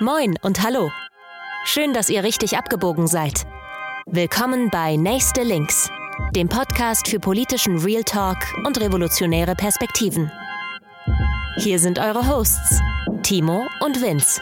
Moin und hallo. Schön, dass ihr richtig abgebogen seid. Willkommen bei Nächste Links, dem Podcast für politischen Real Talk und revolutionäre Perspektiven. Hier sind eure Hosts, Timo und Vince.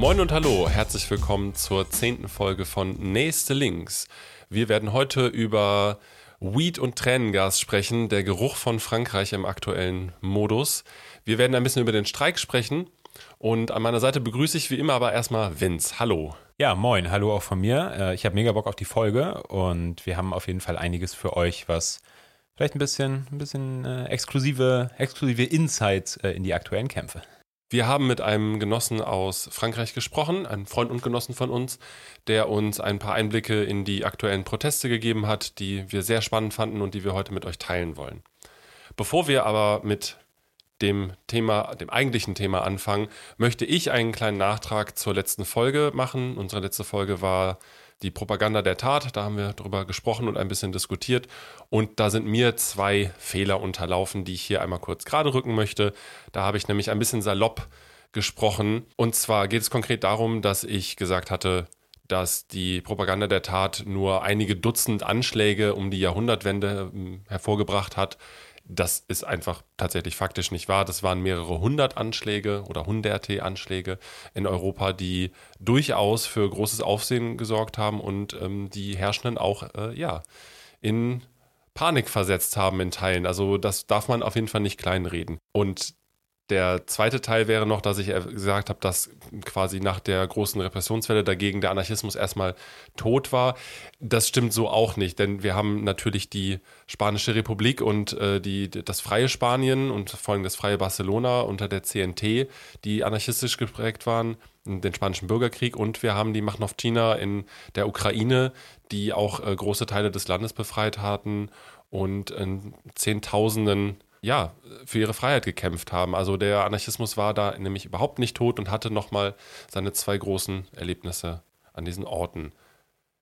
Moin und hallo, herzlich willkommen zur zehnten Folge von Nächste Links. Wir werden heute über Weed und Tränengas sprechen, der Geruch von Frankreich im aktuellen Modus. Wir werden ein bisschen über den Streik sprechen und an meiner Seite begrüße ich wie immer aber erstmal Vince. Hallo. Ja, moin, hallo auch von mir. Äh, ich habe mega Bock auf die Folge und wir haben auf jeden Fall einiges für euch, was vielleicht ein bisschen, ein bisschen äh, exklusive, exklusive Insights äh, in die aktuellen Kämpfe. Wir haben mit einem Genossen aus Frankreich gesprochen, einem Freund und Genossen von uns, der uns ein paar Einblicke in die aktuellen Proteste gegeben hat, die wir sehr spannend fanden und die wir heute mit euch teilen wollen. Bevor wir aber mit dem Thema, dem eigentlichen Thema anfangen, möchte ich einen kleinen Nachtrag zur letzten Folge machen. Unsere letzte Folge war die Propaganda der Tat. Da haben wir drüber gesprochen und ein bisschen diskutiert. Und da sind mir zwei Fehler unterlaufen, die ich hier einmal kurz gerade rücken möchte. Da habe ich nämlich ein bisschen salopp gesprochen. Und zwar geht es konkret darum, dass ich gesagt hatte, dass die Propaganda der Tat nur einige Dutzend Anschläge um die Jahrhundertwende ähm, hervorgebracht hat. Das ist einfach tatsächlich faktisch nicht wahr. Das waren mehrere hundert Anschläge oder hunderte Anschläge in Europa, die durchaus für großes Aufsehen gesorgt haben und ähm, die Herrschenden auch äh, ja, in Panik versetzt haben in Teilen. Also das darf man auf jeden Fall nicht kleinreden. Und der zweite Teil wäre noch, dass ich gesagt habe, dass quasi nach der großen Repressionswelle dagegen der Anarchismus erstmal tot war. Das stimmt so auch nicht, denn wir haben natürlich die Spanische Republik und äh, die, das freie Spanien und vor allem das freie Barcelona unter der CNT, die anarchistisch geprägt waren, den Spanischen Bürgerkrieg und wir haben die Machnowtschina in der Ukraine, die auch äh, große Teile des Landes befreit hatten und in Zehntausenden ja, für ihre Freiheit gekämpft haben. Also der Anarchismus war da nämlich überhaupt nicht tot und hatte nochmal seine zwei großen Erlebnisse an diesen Orten.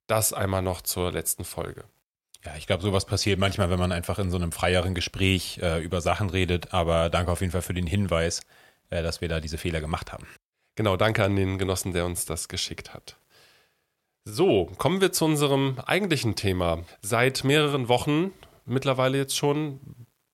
Das einmal noch zur letzten Folge. Ja, ich glaube, sowas passiert manchmal, wenn man einfach in so einem freieren Gespräch äh, über Sachen redet. Aber danke auf jeden Fall für den Hinweis, äh, dass wir da diese Fehler gemacht haben. Genau, danke an den Genossen, der uns das geschickt hat. So, kommen wir zu unserem eigentlichen Thema. Seit mehreren Wochen, mittlerweile jetzt schon,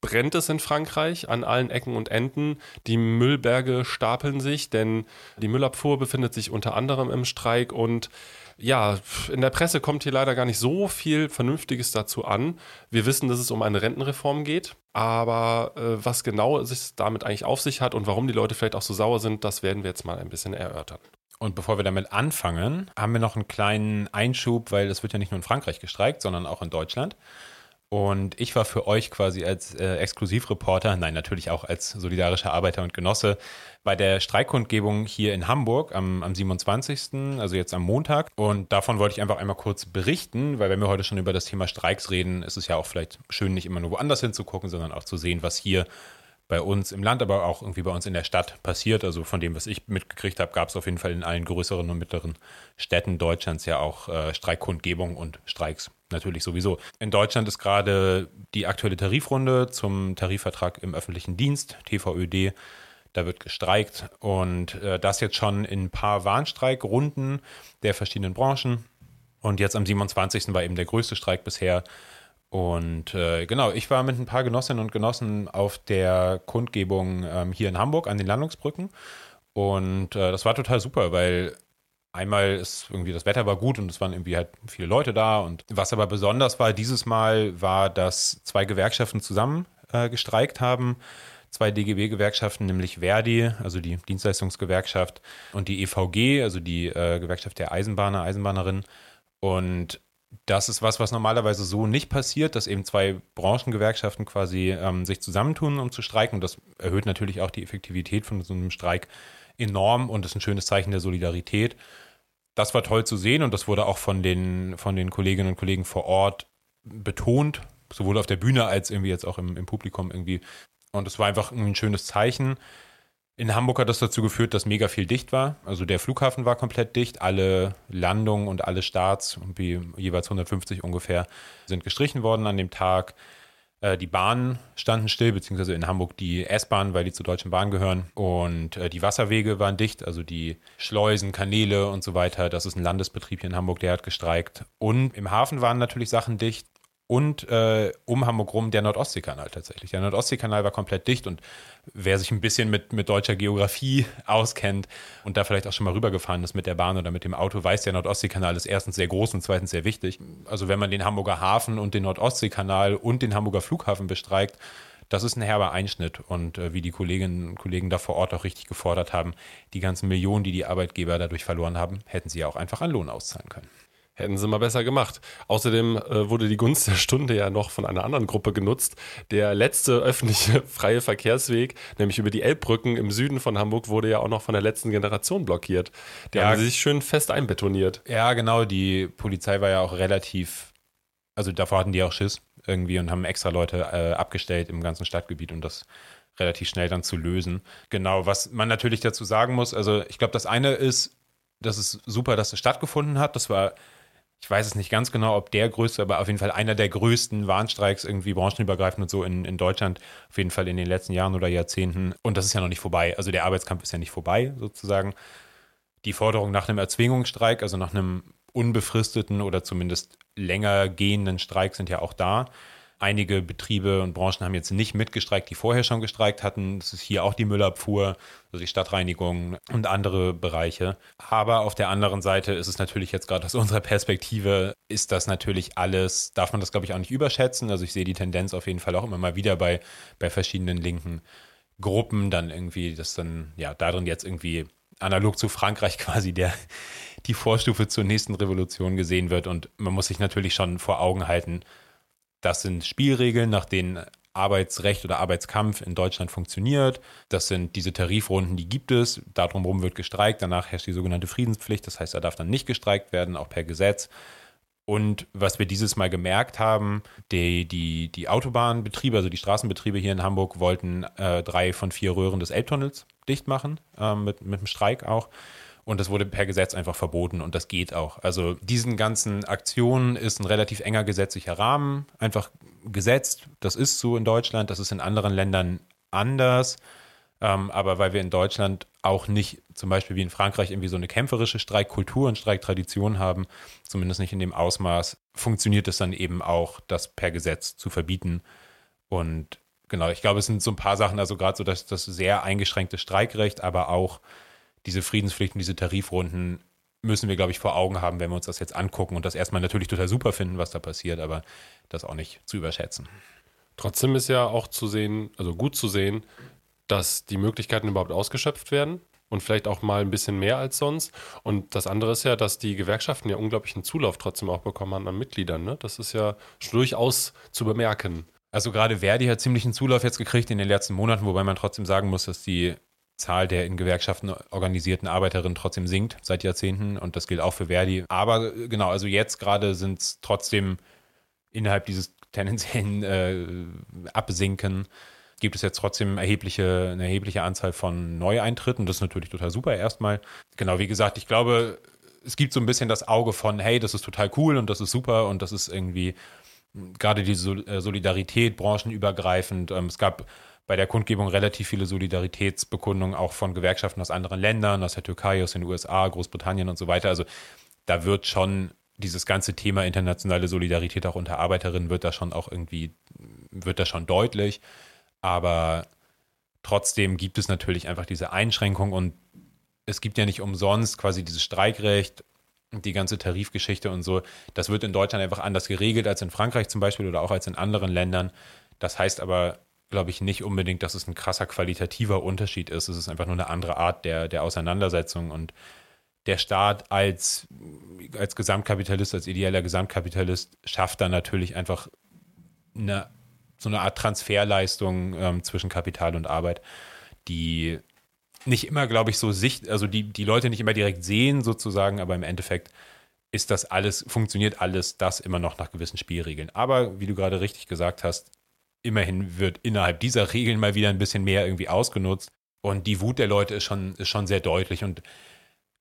brennt es in Frankreich an allen Ecken und Enden. Die Müllberge stapeln sich, denn die Müllabfuhr befindet sich unter anderem im Streik und ja, in der Presse kommt hier leider gar nicht so viel Vernünftiges dazu an. Wir wissen, dass es um eine Rentenreform geht, aber äh, was genau es damit eigentlich auf sich hat und warum die Leute vielleicht auch so sauer sind, das werden wir jetzt mal ein bisschen erörtern. Und bevor wir damit anfangen, haben wir noch einen kleinen Einschub, weil es wird ja nicht nur in Frankreich gestreikt, sondern auch in Deutschland. Und ich war für euch quasi als äh, Exklusivreporter, nein, natürlich auch als solidarischer Arbeiter und Genosse, bei der Streikkundgebung hier in Hamburg am, am 27., also jetzt am Montag. Und davon wollte ich einfach einmal kurz berichten, weil wenn wir heute schon über das Thema Streiks reden, ist es ja auch vielleicht schön, nicht immer nur woanders hinzugucken, sondern auch zu sehen, was hier bei uns im Land, aber auch irgendwie bei uns in der Stadt passiert. Also von dem, was ich mitgekriegt habe, gab es auf jeden Fall in allen größeren und mittleren Städten Deutschlands ja auch äh, Streikkundgebung und Streiks natürlich sowieso. In Deutschland ist gerade die aktuelle Tarifrunde zum Tarifvertrag im öffentlichen Dienst, TVÖD. Da wird gestreikt und äh, das jetzt schon in ein paar Warnstreikrunden der verschiedenen Branchen. Und jetzt am 27. war eben der größte Streik bisher und äh, genau, ich war mit ein paar Genossinnen und Genossen auf der Kundgebung ähm, hier in Hamburg an den Landungsbrücken. Und äh, das war total super, weil einmal ist irgendwie das Wetter war gut und es waren irgendwie halt viele Leute da. Und was aber besonders war dieses Mal, war, dass zwei Gewerkschaften zusammen äh, gestreikt haben. Zwei DGB-Gewerkschaften, nämlich Verdi, also die Dienstleistungsgewerkschaft, und die EVG, also die äh, Gewerkschaft der Eisenbahner, Eisenbahnerinnen. Und das ist was, was normalerweise so nicht passiert, dass eben zwei Branchengewerkschaften quasi ähm, sich zusammentun, um zu streiken. Und das erhöht natürlich auch die Effektivität von so einem Streik enorm und ist ein schönes Zeichen der Solidarität. Das war toll zu sehen und das wurde auch von den, von den Kolleginnen und Kollegen vor Ort betont, sowohl auf der Bühne als irgendwie jetzt auch im, im Publikum irgendwie. Und es war einfach ein schönes Zeichen. In Hamburg hat das dazu geführt, dass mega viel dicht war. Also der Flughafen war komplett dicht. Alle Landungen und alle Starts, wie jeweils 150 ungefähr, sind gestrichen worden an dem Tag. Äh, die Bahnen standen still, beziehungsweise in Hamburg die S-Bahn, weil die zur Deutschen Bahn gehören. Und äh, die Wasserwege waren dicht, also die Schleusen, Kanäle und so weiter. Das ist ein Landesbetrieb hier in Hamburg, der hat gestreikt. Und im Hafen waren natürlich Sachen dicht und äh, um Hamburg rum der Nordostseekanal tatsächlich. Der Nordostseekanal war komplett dicht und wer sich ein bisschen mit, mit deutscher Geografie auskennt und da vielleicht auch schon mal rübergefahren ist mit der Bahn oder mit dem Auto, weiß, der Nordostseekanal ist erstens sehr groß und zweitens sehr wichtig. Also wenn man den Hamburger Hafen und den Nordostseekanal und den Hamburger Flughafen bestreikt, das ist ein herber Einschnitt und äh, wie die Kolleginnen und Kollegen da vor Ort auch richtig gefordert haben, die ganzen Millionen, die die Arbeitgeber dadurch verloren haben, hätten sie ja auch einfach an Lohn auszahlen können. Hätten sie mal besser gemacht. Außerdem äh, wurde die Gunst der Stunde ja noch von einer anderen Gruppe genutzt. Der letzte öffentliche freie Verkehrsweg, nämlich über die Elbbrücken im Süden von Hamburg, wurde ja auch noch von der letzten Generation blockiert. Der ja, haben sich schön fest einbetoniert. Ja, genau. Die Polizei war ja auch relativ, also davor hatten die auch Schiss irgendwie und haben extra Leute äh, abgestellt im ganzen Stadtgebiet, um das relativ schnell dann zu lösen. Genau, was man natürlich dazu sagen muss, also ich glaube, das eine ist, das ist super, dass es stattgefunden hat. Das war ich weiß es nicht ganz genau, ob der größte, aber auf jeden Fall einer der größten Warnstreiks irgendwie branchenübergreifend und so in, in Deutschland, auf jeden Fall in den letzten Jahren oder Jahrzehnten. Und das ist ja noch nicht vorbei. Also der Arbeitskampf ist ja nicht vorbei, sozusagen. Die Forderung nach einem Erzwingungsstreik, also nach einem unbefristeten oder zumindest länger gehenden Streik sind ja auch da. Einige Betriebe und Branchen haben jetzt nicht mitgestreikt, die vorher schon gestreikt hatten. Das ist hier auch die Müllabfuhr, also die Stadtreinigung und andere Bereiche. Aber auf der anderen Seite ist es natürlich jetzt gerade aus unserer Perspektive, ist das natürlich alles, darf man das glaube ich auch nicht überschätzen. Also ich sehe die Tendenz auf jeden Fall auch immer mal wieder bei, bei verschiedenen linken Gruppen, dann irgendwie, dass dann ja darin jetzt irgendwie analog zu Frankreich quasi der, die Vorstufe zur nächsten Revolution gesehen wird. Und man muss sich natürlich schon vor Augen halten, das sind Spielregeln, nach denen Arbeitsrecht oder Arbeitskampf in Deutschland funktioniert. Das sind diese Tarifrunden, die gibt es. Darum wird gestreikt. Danach herrscht die sogenannte Friedenspflicht. Das heißt, er darf dann nicht gestreikt werden, auch per Gesetz. Und was wir dieses Mal gemerkt haben, die, die, die Autobahnbetriebe, also die Straßenbetriebe hier in Hamburg, wollten äh, drei von vier Röhren des Elbtunnels dicht machen, äh, mit, mit dem Streik auch. Und das wurde per Gesetz einfach verboten und das geht auch. Also diesen ganzen Aktionen ist ein relativ enger gesetzlicher Rahmen einfach gesetzt. Das ist so in Deutschland, das ist in anderen Ländern anders. Ähm, aber weil wir in Deutschland auch nicht, zum Beispiel wie in Frankreich, irgendwie so eine kämpferische Streikkultur und Streiktradition haben, zumindest nicht in dem Ausmaß, funktioniert es dann eben auch, das per Gesetz zu verbieten. Und genau, ich glaube, es sind so ein paar Sachen, also gerade so das, das sehr eingeschränkte Streikrecht, aber auch diese Friedenspflichten, diese Tarifrunden müssen wir, glaube ich, vor Augen haben, wenn wir uns das jetzt angucken und das erstmal natürlich total super finden, was da passiert, aber das auch nicht zu überschätzen. Trotzdem ist ja auch zu sehen, also gut zu sehen, dass die Möglichkeiten überhaupt ausgeschöpft werden und vielleicht auch mal ein bisschen mehr als sonst. Und das andere ist ja, dass die Gewerkschaften ja unglaublichen Zulauf trotzdem auch bekommen haben an Mitgliedern. Ne? Das ist ja durchaus zu bemerken. Also gerade Verdi hat ziemlichen Zulauf jetzt gekriegt in den letzten Monaten, wobei man trotzdem sagen muss, dass die Zahl der in Gewerkschaften organisierten Arbeiterinnen trotzdem sinkt seit Jahrzehnten und das gilt auch für Verdi. Aber äh, genau, also jetzt gerade sind es trotzdem innerhalb dieses tendenziellen äh, Absinken gibt es jetzt trotzdem erhebliche, eine erhebliche Anzahl von Neueintritten. Das ist natürlich total super erstmal. Genau, wie gesagt, ich glaube, es gibt so ein bisschen das Auge von, hey, das ist total cool und das ist super und das ist irgendwie gerade diese äh, Solidarität branchenübergreifend. Ähm, es gab bei der Kundgebung relativ viele Solidaritätsbekundungen auch von Gewerkschaften aus anderen Ländern, aus der Türkei, aus den USA, Großbritannien und so weiter. Also da wird schon dieses ganze Thema internationale Solidarität auch unter Arbeiterinnen wird da schon auch irgendwie, wird da schon deutlich. Aber trotzdem gibt es natürlich einfach diese Einschränkung und es gibt ja nicht umsonst quasi dieses Streikrecht, die ganze Tarifgeschichte und so. Das wird in Deutschland einfach anders geregelt als in Frankreich zum Beispiel oder auch als in anderen Ländern. Das heißt aber glaube ich, nicht unbedingt, dass es ein krasser qualitativer Unterschied ist. Es ist einfach nur eine andere Art der, der Auseinandersetzung und der Staat als, als Gesamtkapitalist, als ideeller Gesamtkapitalist schafft dann natürlich einfach eine, so eine Art Transferleistung ähm, zwischen Kapital und Arbeit, die nicht immer, glaube ich, so sicht, also die, die Leute nicht immer direkt sehen sozusagen, aber im Endeffekt ist das alles, funktioniert alles das immer noch nach gewissen Spielregeln. Aber wie du gerade richtig gesagt hast, immerhin wird innerhalb dieser Regeln mal wieder ein bisschen mehr irgendwie ausgenutzt. Und die Wut der Leute ist schon, ist schon sehr deutlich. Und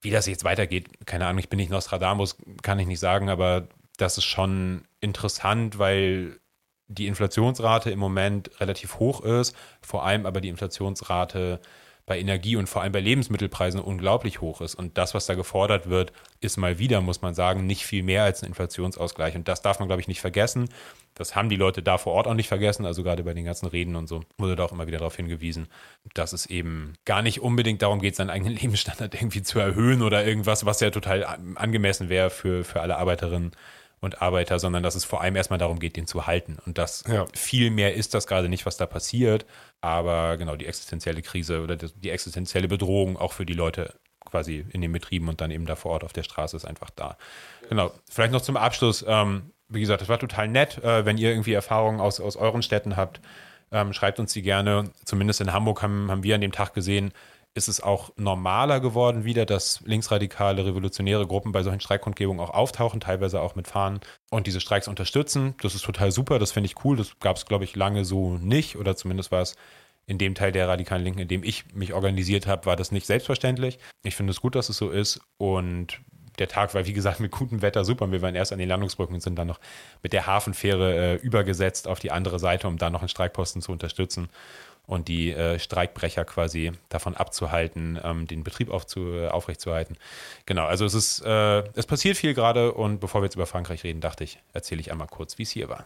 wie das jetzt weitergeht, keine Ahnung, ich bin nicht Nostradamus, kann ich nicht sagen, aber das ist schon interessant, weil die Inflationsrate im Moment relativ hoch ist, vor allem aber die Inflationsrate bei Energie und vor allem bei Lebensmittelpreisen unglaublich hoch ist. Und das, was da gefordert wird, ist mal wieder, muss man sagen, nicht viel mehr als ein Inflationsausgleich. Und das darf man, glaube ich, nicht vergessen. Das haben die Leute da vor Ort auch nicht vergessen. Also gerade bei den ganzen Reden und so wurde da auch immer wieder darauf hingewiesen, dass es eben gar nicht unbedingt darum geht, seinen eigenen Lebensstandard irgendwie zu erhöhen oder irgendwas, was ja total angemessen wäre für, für alle Arbeiterinnen und Arbeiter, sondern dass es vor allem erstmal darum geht, den zu halten. Und das ja. viel mehr ist das gerade nicht, was da passiert. Aber genau die existenzielle Krise oder die existenzielle Bedrohung auch für die Leute quasi in den Betrieben und dann eben da vor Ort auf der Straße ist einfach da. Genau. Vielleicht noch zum Abschluss. Ähm, wie gesagt, das war total nett. Äh, wenn ihr irgendwie Erfahrungen aus, aus euren Städten habt, ähm, schreibt uns die gerne. Zumindest in Hamburg haben, haben wir an dem Tag gesehen, ist es auch normaler geworden wieder, dass linksradikale, revolutionäre Gruppen bei solchen Streikkundgebungen auch auftauchen, teilweise auch mit Fahnen und diese Streiks unterstützen. Das ist total super, das finde ich cool. Das gab es, glaube ich, lange so nicht oder zumindest war es in dem Teil der radikalen Linken, in dem ich mich organisiert habe, war das nicht selbstverständlich. Ich finde es gut, dass es so ist und der Tag war, wie gesagt, mit gutem Wetter super. Wir waren erst an den Landungsbrücken und sind dann noch mit der Hafenfähre äh, übergesetzt auf die andere Seite, um da noch einen Streikposten zu unterstützen und die äh, Streikbrecher quasi davon abzuhalten, ähm, den Betrieb aufzu, äh, aufrechtzuerhalten. Genau, also es ist, äh, es passiert viel gerade und bevor wir jetzt über Frankreich reden, dachte ich, erzähle ich einmal kurz, wie es hier war.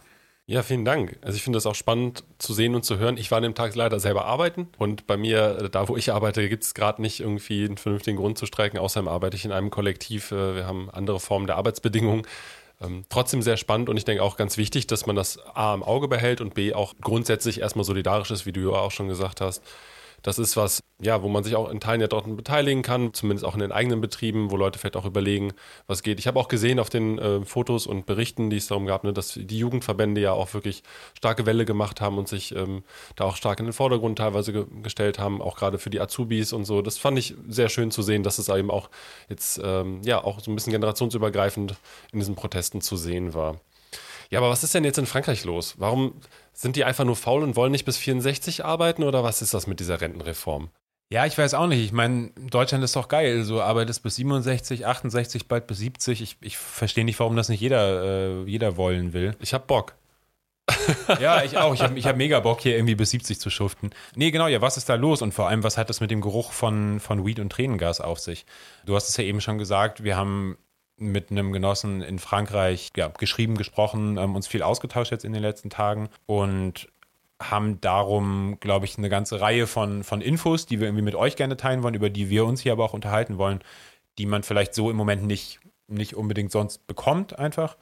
Ja, vielen Dank. Also ich finde das auch spannend zu sehen und zu hören. Ich war an dem Tag leider selber arbeiten und bei mir, äh, da wo ich arbeite, gibt es gerade nicht irgendwie einen vernünftigen Grund zu streiken. Außerdem arbeite ich in einem Kollektiv. Äh, wir haben andere Formen der Arbeitsbedingungen. Ähm, trotzdem sehr spannend und ich denke auch ganz wichtig, dass man das A im Auge behält und B auch grundsätzlich erstmal solidarisch ist, wie du ja auch schon gesagt hast das ist was, ja, wo man sich auch in Teilen ja dort beteiligen kann, zumindest auch in den eigenen Betrieben, wo Leute vielleicht auch überlegen, was geht. Ich habe auch gesehen auf den äh, Fotos und Berichten, die es darum gab, ne, dass die Jugendverbände ja auch wirklich starke Welle gemacht haben und sich ähm, da auch stark in den Vordergrund teilweise ge gestellt haben, auch gerade für die Azubis und so. Das fand ich sehr schön zu sehen, dass es eben auch jetzt ähm, ja auch so ein bisschen generationsübergreifend in diesen Protesten zu sehen war. Ja, aber was ist denn jetzt in Frankreich los? Warum sind die einfach nur faul und wollen nicht bis 64 arbeiten oder was ist das mit dieser Rentenreform? Ja, ich weiß auch nicht. Ich meine, Deutschland ist doch geil. So arbeitest bis 67, 68, bald bis 70. Ich, ich verstehe nicht, warum das nicht jeder, äh, jeder wollen will. Ich hab Bock. ja, ich auch. Ich habe ich hab mega Bock, hier irgendwie bis 70 zu schuften. Nee, genau, ja, was ist da los? Und vor allem, was hat das mit dem Geruch von, von Weed und Tränengas auf sich? Du hast es ja eben schon gesagt, wir haben mit einem Genossen in Frankreich ja, geschrieben, gesprochen, ähm, uns viel ausgetauscht jetzt in den letzten Tagen und haben darum, glaube ich, eine ganze Reihe von, von Infos, die wir irgendwie mit euch gerne teilen wollen, über die wir uns hier aber auch unterhalten wollen, die man vielleicht so im Moment nicht, nicht unbedingt sonst bekommt einfach.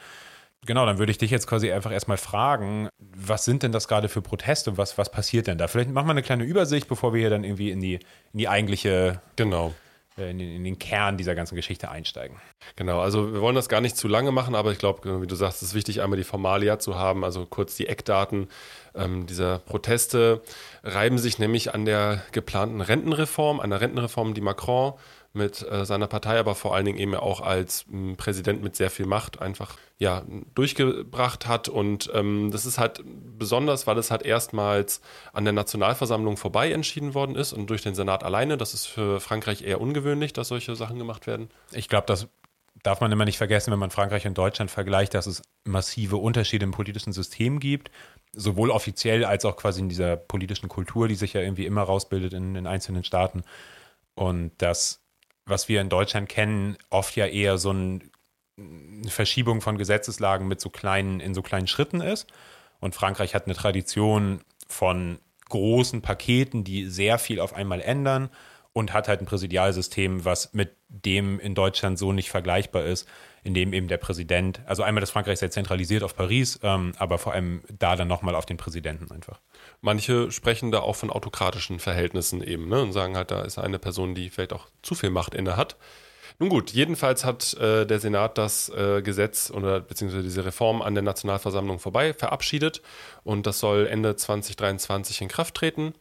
Genau, dann würde ich dich jetzt quasi einfach erstmal fragen, was sind denn das gerade für Proteste? Was, was passiert denn da? Vielleicht machen wir eine kleine Übersicht, bevor wir hier dann irgendwie in die, in die eigentliche genau. Äh, in den, in den, Kern dieser ganzen Geschichte einsteigen. Genau, also wir wollen das gar nicht zu lange machen, aber ich glaube, wie du sagst, es ist wichtig, einmal die Formalia zu haben, also kurz die Eckdaten ähm, dieser Proteste reiben sich nämlich an der geplanten Rentenreform, an der Rentenreform, die Macron mit äh, seiner Partei, aber vor allen Dingen eben auch als m, hm, Präsident mit sehr viel Macht einfach ja, durchgebracht hat. Und ähm, das ist halt besonders, weil es halt erstmals an der Nationalversammlung vorbei entschieden worden ist und durch den Senat alleine. Das ist für Frankreich eher ungewöhnlich, dass solche Sachen gemacht werden. Ich glaube, das darf man immer nicht vergessen, wenn man Frankreich und Deutschland vergleicht, dass es massive Unterschiede im politischen System gibt. Sowohl offiziell als auch quasi in dieser politischen Kultur, die sich ja irgendwie immer rausbildet in den einzelnen Staaten. Und das was wir in Deutschland kennen, oft ja eher so ein, eine Verschiebung von Gesetzeslagen mit so kleinen, in so kleinen Schritten ist. Und Frankreich hat eine Tradition von großen Paketen, die sehr viel auf einmal ändern und hat halt ein Präsidialsystem, was mit dem in Deutschland so nicht vergleichbar ist, in dem eben der Präsident, also einmal das Frankreich sehr zentralisiert auf Paris, ähm, aber vor allem da dann nochmal auf den Präsidenten einfach. Manche sprechen da auch von autokratischen Verhältnissen eben ne, und sagen halt, da ist eine Person, die vielleicht auch zu viel Macht inne hat. Nun gut, jedenfalls hat äh, der Senat das äh, Gesetz oder beziehungsweise diese Reform an der Nationalversammlung vorbei verabschiedet und das soll Ende 2023 in Kraft treten.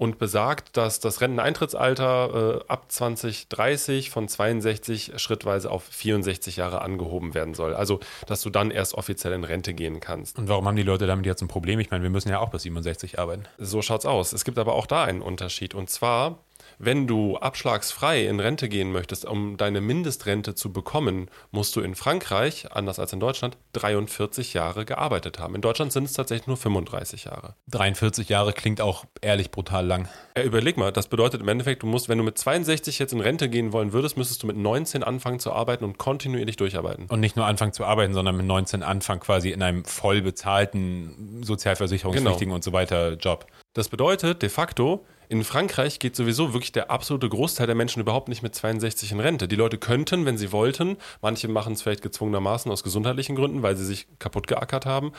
Und besagt, dass das Renteneintrittsalter äh, ab 2030 von 62 schrittweise auf 64 Jahre angehoben werden soll. Also, dass du dann erst offiziell in Rente gehen kannst. Und warum haben die Leute damit jetzt ein Problem? Ich meine, wir müssen ja auch bis 67 arbeiten. So schaut's aus. Es gibt aber auch da einen Unterschied. Und zwar wenn du abschlagsfrei in Rente gehen möchtest, um deine Mindestrente zu bekommen, musst du in Frankreich, anders als in Deutschland, 43 Jahre gearbeitet haben. In Deutschland sind es tatsächlich nur 35 Jahre. 43 Jahre klingt auch ehrlich brutal lang. Ja, überleg mal, das bedeutet im Endeffekt, du musst, wenn du mit 62 jetzt in Rente gehen wollen würdest, müsstest du mit 19 anfangen zu arbeiten und kontinuierlich durcharbeiten. Und nicht nur anfangen zu arbeiten, sondern mit 19 anfangen quasi in einem voll bezahlten, sozialversicherungspflichtigen genau. und so weiter Job. Das bedeutet de facto, in Frankreich geht sowieso wirklich der absolute Großteil der Menschen überhaupt nicht mit 62 in Rente. Die Leute könnten, wenn sie wollten, manche machen es vielleicht gezwungenermaßen aus gesundheitlichen Gründen, weil sie sich kaputt geackert haben.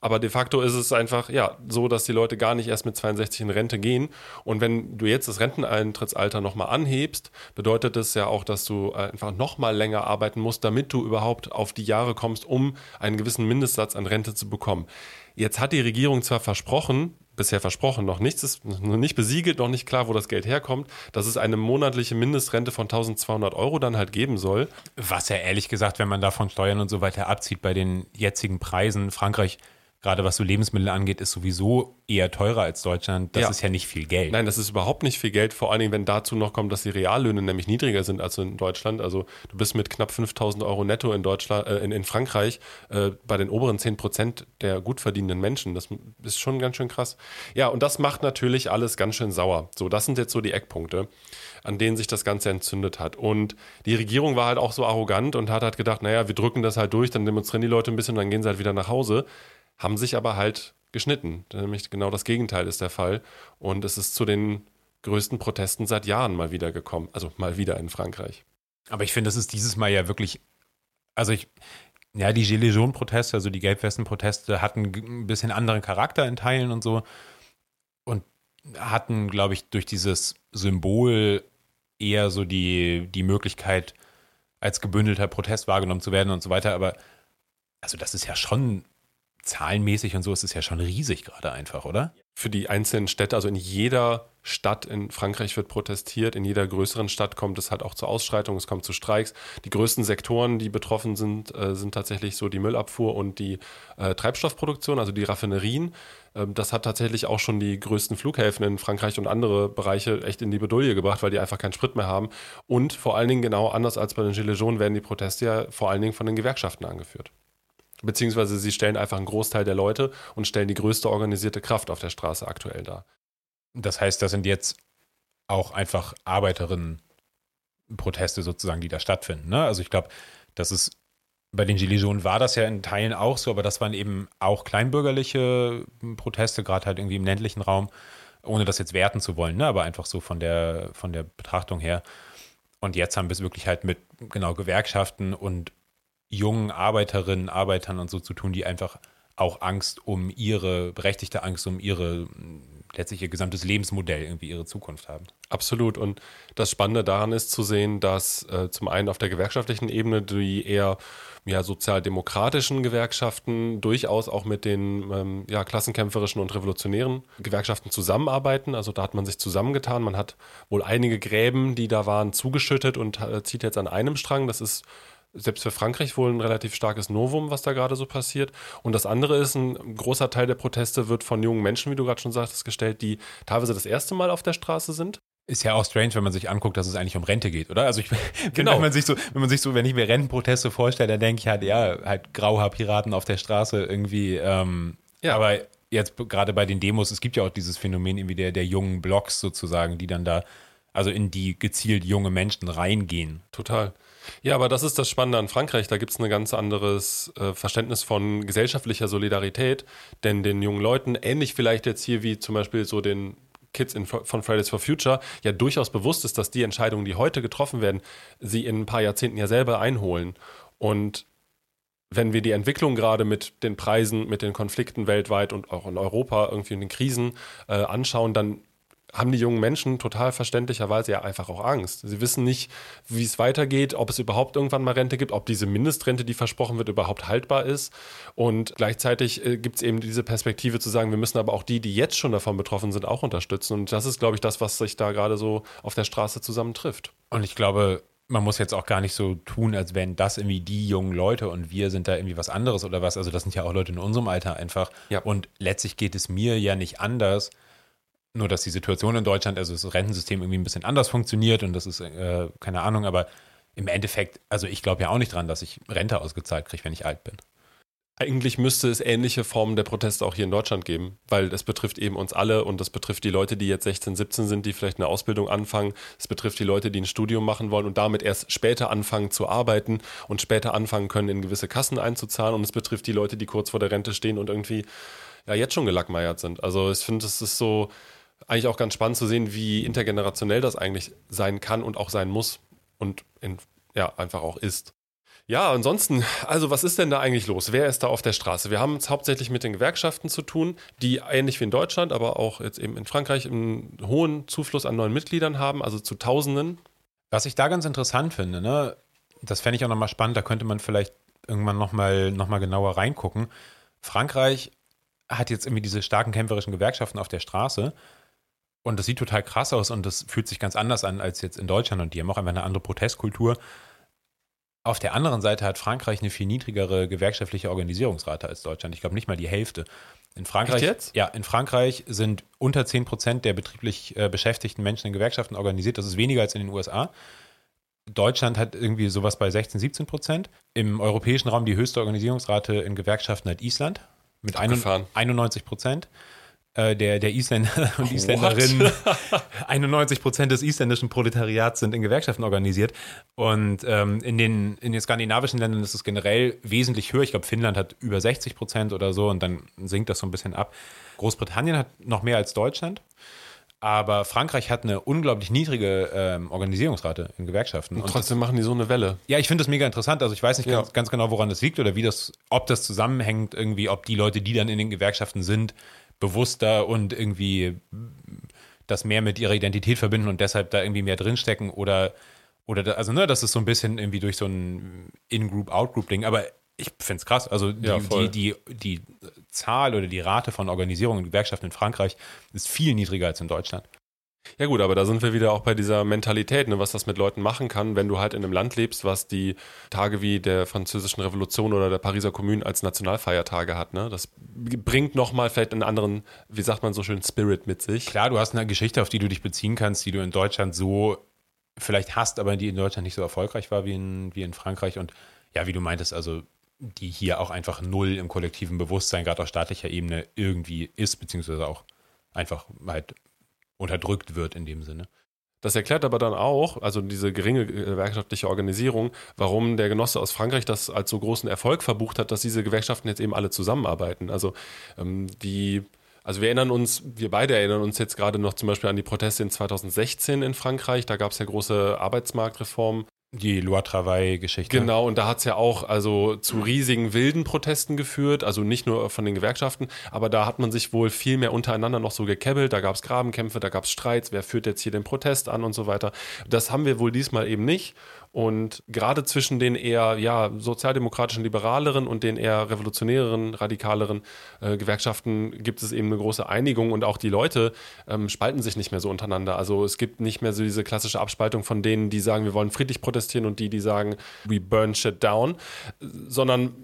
Aber de facto ist es einfach ja so, dass die Leute gar nicht erst mit 62 in Rente gehen. Und wenn du jetzt das Renteneintrittsalter nochmal anhebst, bedeutet das ja auch, dass du einfach nochmal länger arbeiten musst, damit du überhaupt auf die Jahre kommst, um einen gewissen Mindestsatz an Rente zu bekommen. Jetzt hat die Regierung zwar versprochen, bisher versprochen, noch nichts ist noch nicht besiegelt, noch nicht klar, wo das Geld herkommt, dass es eine monatliche Mindestrente von 1200 Euro dann halt geben soll. Was ja ehrlich gesagt, wenn man davon Steuern und so weiter abzieht, bei den jetzigen Preisen, Frankreich gerade was so Lebensmittel angeht, ist sowieso eher teurer als Deutschland. Das ja. ist ja nicht viel Geld. Nein, das ist überhaupt nicht viel Geld. Vor allen Dingen, wenn dazu noch kommt, dass die Reallöhne nämlich niedriger sind als in Deutschland. Also du bist mit knapp 5000 Euro netto in Deutschland, äh, in, in, Frankreich äh, bei den oberen 10 Prozent der gut verdienenden Menschen. Das ist schon ganz schön krass. Ja, und das macht natürlich alles ganz schön sauer. So, das sind jetzt so die Eckpunkte an denen sich das Ganze entzündet hat. Und die Regierung war halt auch so arrogant und hat halt gedacht, naja, wir drücken das halt durch, dann demonstrieren die Leute ein bisschen und dann gehen sie halt wieder nach Hause haben sich aber halt geschnitten. Nämlich genau das Gegenteil ist der Fall. Und es ist zu den größten Protesten seit Jahren mal wieder gekommen. Also mal wieder in Frankreich. Aber ich finde, das ist dieses Mal ja wirklich. Also ich. Ja, die Gilets Jaunes-Proteste, also die Gelbwesten-Proteste, hatten ein bisschen anderen Charakter in Teilen und so. Und hatten, glaube ich, durch dieses Symbol eher so die, die Möglichkeit, als gebündelter Protest wahrgenommen zu werden und so weiter. Aber also das ist ja schon zahlenmäßig und so ist es ja schon riesig gerade einfach, oder? Für die einzelnen Städte, also in jeder Stadt in Frankreich wird protestiert, in jeder größeren Stadt kommt es halt auch zu Ausschreitungen, es kommt zu Streiks. Die größten Sektoren, die betroffen sind, äh, sind tatsächlich so die Müllabfuhr und die äh, Treibstoffproduktion, also die Raffinerien. Ähm, das hat tatsächlich auch schon die größten Flughäfen in Frankreich und andere Bereiche echt in die Bedouille gebracht, weil die einfach keinen Sprit mehr haben. Und vor allen Dingen genau anders als bei den Gilets jaunes werden die Proteste ja vor allen Dingen von den Gewerkschaften angeführt beziehungsweise sie stellen einfach einen Großteil der Leute und stellen die größte organisierte Kraft auf der Straße aktuell dar. Das heißt, das sind jetzt auch einfach Arbeiterinnen-Proteste sozusagen, die da stattfinden. Ne? Also ich glaube, das ist bei den Gilets jaunes war das ja in Teilen auch so, aber das waren eben auch kleinbürgerliche Proteste, gerade halt irgendwie im ländlichen Raum, ohne das jetzt werten zu wollen, ne? aber einfach so von der, von der Betrachtung her. Und jetzt haben wir es wirklich halt mit genau Gewerkschaften und jungen Arbeiterinnen, Arbeitern und so zu tun, die einfach auch Angst um ihre, berechtigte Angst um ihre letztlich ihr gesamtes Lebensmodell, irgendwie ihre Zukunft haben. Absolut. Und das Spannende daran ist zu sehen, dass äh, zum einen auf der gewerkschaftlichen Ebene die eher ja, sozialdemokratischen Gewerkschaften durchaus auch mit den ähm, ja, klassenkämpferischen und revolutionären Gewerkschaften zusammenarbeiten. Also da hat man sich zusammengetan. Man hat wohl einige Gräben, die da waren, zugeschüttet und äh, zieht jetzt an einem Strang. Das ist selbst für Frankreich wohl ein relativ starkes Novum, was da gerade so passiert. Und das andere ist, ein großer Teil der Proteste wird von jungen Menschen, wie du gerade schon sagtest, gestellt, die teilweise das erste Mal auf der Straße sind. Ist ja auch strange, wenn man sich anguckt, dass es eigentlich um Rente geht, oder? Also ich genau. wenn man sich so, wenn man sich so, wenn ich mir Rentenproteste vorstelle, dann denke ich halt, ja, halt Grauhaarpiraten auf der Straße irgendwie. Ähm, ja. Aber jetzt gerade bei den Demos, es gibt ja auch dieses Phänomen irgendwie der, der jungen Blocks sozusagen, die dann da, also in die gezielt junge Menschen reingehen. Total. Ja, aber das ist das Spannende an Frankreich. Da gibt es ein ganz anderes äh, Verständnis von gesellschaftlicher Solidarität. Denn den jungen Leuten, ähnlich vielleicht jetzt hier wie zum Beispiel so den Kids in, von Fridays for Future, ja durchaus bewusst ist, dass die Entscheidungen, die heute getroffen werden, sie in ein paar Jahrzehnten ja selber einholen. Und wenn wir die Entwicklung gerade mit den Preisen, mit den Konflikten weltweit und auch in Europa irgendwie in den Krisen äh, anschauen, dann haben die jungen Menschen total verständlicherweise ja einfach auch Angst. Sie wissen nicht, wie es weitergeht, ob es überhaupt irgendwann mal Rente gibt, ob diese Mindestrente, die versprochen wird, überhaupt haltbar ist. Und gleichzeitig äh, gibt es eben diese Perspektive zu sagen, wir müssen aber auch die, die jetzt schon davon betroffen sind, auch unterstützen. Und das ist, glaube ich, das, was sich da gerade so auf der Straße zusammentrifft. Und ich glaube, man muss jetzt auch gar nicht so tun, als wären das irgendwie die jungen Leute und wir sind da irgendwie was anderes oder was. Also das sind ja auch Leute in unserem Alter einfach. Ja. Und letztlich geht es mir ja nicht anders, nur dass die Situation in Deutschland, also das Rentensystem irgendwie ein bisschen anders funktioniert und das ist, äh, keine Ahnung, aber im Endeffekt, also ich glaube ja auch nicht dran, dass ich Rente ausgezahlt kriege, wenn ich alt bin. Eigentlich müsste es ähnliche Formen der Proteste auch hier in Deutschland geben, weil das betrifft eben uns alle und das betrifft die Leute, die jetzt 16, 17 sind, die vielleicht eine Ausbildung anfangen. Es betrifft die Leute, die ein Studium machen wollen und damit erst später anfangen zu arbeiten und später anfangen können, in gewisse Kassen einzuzahlen. Und es betrifft die Leute, die kurz vor der Rente stehen und irgendwie ja jetzt schon gelackmeiert sind. Also ich finde, es ist so eigentlich auch ganz spannend zu sehen, wie intergenerationell das eigentlich sein kann und auch sein muss und in, ja einfach auch ist. Ja, ansonsten, also was ist denn da eigentlich los? Wer ist da auf der Straße? Wir haben es hauptsächlich mit den Gewerkschaften zu tun, die ähnlich wie in Deutschland, aber auch jetzt eben in Frankreich einen hohen Zufluss an neuen Mitgliedern haben, also zu Tausenden. Was ich da ganz interessant finde, ne, das fände ich auch nochmal spannend, da könnte man vielleicht irgendwann nochmal noch mal genauer reingucken. Frankreich hat jetzt irgendwie diese starken kämpferischen Gewerkschaften auf der Straße. Und das sieht total krass aus und das fühlt sich ganz anders an als jetzt in Deutschland und die haben auch einfach eine andere Protestkultur. Auf der anderen Seite hat Frankreich eine viel niedrigere gewerkschaftliche Organisierungsrate als Deutschland. Ich glaube nicht mal die Hälfte. In Frankreich, jetzt? Ja, in Frankreich sind unter 10 Prozent der betrieblich äh, beschäftigten Menschen in Gewerkschaften organisiert. Das ist weniger als in den USA. Deutschland hat irgendwie sowas bei 16, 17 Prozent. Im europäischen Raum die höchste Organisierungsrate in Gewerkschaften hat Island mit 91 Prozent. Äh, der, der Isländer und Isländerinnen, 91 Prozent des isländischen Proletariats sind in Gewerkschaften organisiert. Und ähm, in, den, in den skandinavischen Ländern ist es generell wesentlich höher. Ich glaube, Finnland hat über 60 Prozent oder so und dann sinkt das so ein bisschen ab. Großbritannien hat noch mehr als Deutschland. Aber Frankreich hat eine unglaublich niedrige ähm, Organisierungsrate in Gewerkschaften. Und trotzdem machen die so eine Welle. Ja, ich finde das mega interessant. Also ich weiß nicht ja. ganz, ganz, genau, woran das liegt oder wie das, ob das zusammenhängt, irgendwie, ob die Leute, die dann in den Gewerkschaften sind, bewusster und irgendwie das mehr mit ihrer Identität verbinden und deshalb da irgendwie mehr drinstecken oder, oder da, also ne, das ist so ein bisschen irgendwie durch so ein In-Group, Out-Group-Ding, aber ich finde es krass. Also die, ja, die, die, die Zahl oder die Rate von Organisierungen und Gewerkschaften in Frankreich ist viel niedriger als in Deutschland. Ja gut, aber da sind wir wieder auch bei dieser Mentalität, ne, was das mit Leuten machen kann, wenn du halt in einem Land lebst, was die Tage wie der französischen Revolution oder der Pariser Kommune als Nationalfeiertage hat. Ne? Das bringt nochmal vielleicht einen anderen, wie sagt man so schön, Spirit mit sich. Klar, du hast eine Geschichte, auf die du dich beziehen kannst, die du in Deutschland so vielleicht hast, aber die in Deutschland nicht so erfolgreich war wie in, wie in Frankreich. Und ja, wie du meintest, also die hier auch einfach null im kollektiven Bewusstsein, gerade auf staatlicher Ebene, irgendwie ist, beziehungsweise auch einfach halt unterdrückt wird in dem Sinne. Das erklärt aber dann auch, also diese geringe gewerkschaftliche Organisierung, warum der Genosse aus Frankreich das als so großen Erfolg verbucht hat, dass diese Gewerkschaften jetzt eben alle zusammenarbeiten. Also ähm, die, also wir erinnern uns, wir beide erinnern uns jetzt gerade noch zum Beispiel an die Proteste in 2016 in Frankreich. Da gab es ja große Arbeitsmarktreformen. Die Loi Travail-Geschichte. Genau, und da hat es ja auch also zu riesigen wilden Protesten geführt, also nicht nur von den Gewerkschaften, aber da hat man sich wohl viel mehr untereinander noch so gekebbelt, da gab es Grabenkämpfe, da gab es Streits, wer führt jetzt hier den Protest an und so weiter. Das haben wir wohl diesmal eben nicht. Und gerade zwischen den eher ja, sozialdemokratischen, liberaleren und den eher revolutionäreren, radikaleren äh, Gewerkschaften gibt es eben eine große Einigung und auch die Leute ähm, spalten sich nicht mehr so untereinander. Also es gibt nicht mehr so diese klassische Abspaltung von denen, die sagen, wir wollen friedlich protestieren und die, die sagen, we burn shit down, sondern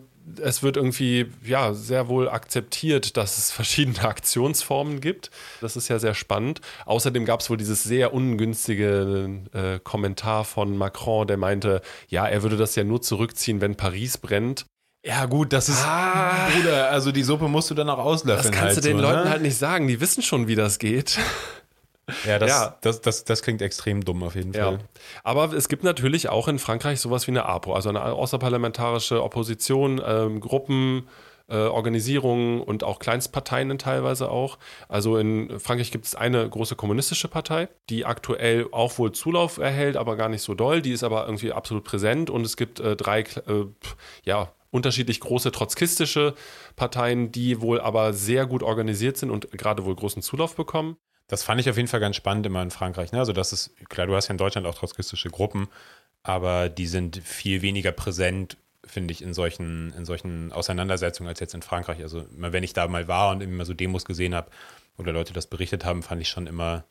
es wird irgendwie ja sehr wohl akzeptiert, dass es verschiedene Aktionsformen gibt. Das ist ja sehr spannend. Außerdem gab es wohl dieses sehr ungünstige äh, Kommentar von Macron, der meinte, ja, er würde das ja nur zurückziehen, wenn Paris brennt. Ja, gut, das ist, ah, Bruder, also die Suppe musst du dann auch auslöffeln. Das kannst halt du den so, Leuten ne? halt nicht sagen, die wissen schon, wie das geht. Ja, das, ja. Das, das, das klingt extrem dumm auf jeden Fall. Ja. Aber es gibt natürlich auch in Frankreich sowas wie eine APO, also eine außerparlamentarische Opposition, ähm, Gruppen, äh, Organisierungen und auch Kleinstparteien teilweise auch. Also in Frankreich gibt es eine große kommunistische Partei, die aktuell auch wohl Zulauf erhält, aber gar nicht so doll. Die ist aber irgendwie absolut präsent und es gibt äh, drei, äh, ja, unterschiedlich große trotzkistische Parteien, die wohl aber sehr gut organisiert sind und gerade wohl großen Zulauf bekommen. Das fand ich auf jeden Fall ganz spannend immer in Frankreich. Ne? Also das ist, klar, du hast ja in Deutschland auch trotzkistische Gruppen, aber die sind viel weniger präsent, finde ich, in solchen, in solchen Auseinandersetzungen als jetzt in Frankreich. Also wenn ich da mal war und immer so Demos gesehen habe oder Leute das berichtet haben, fand ich schon immer,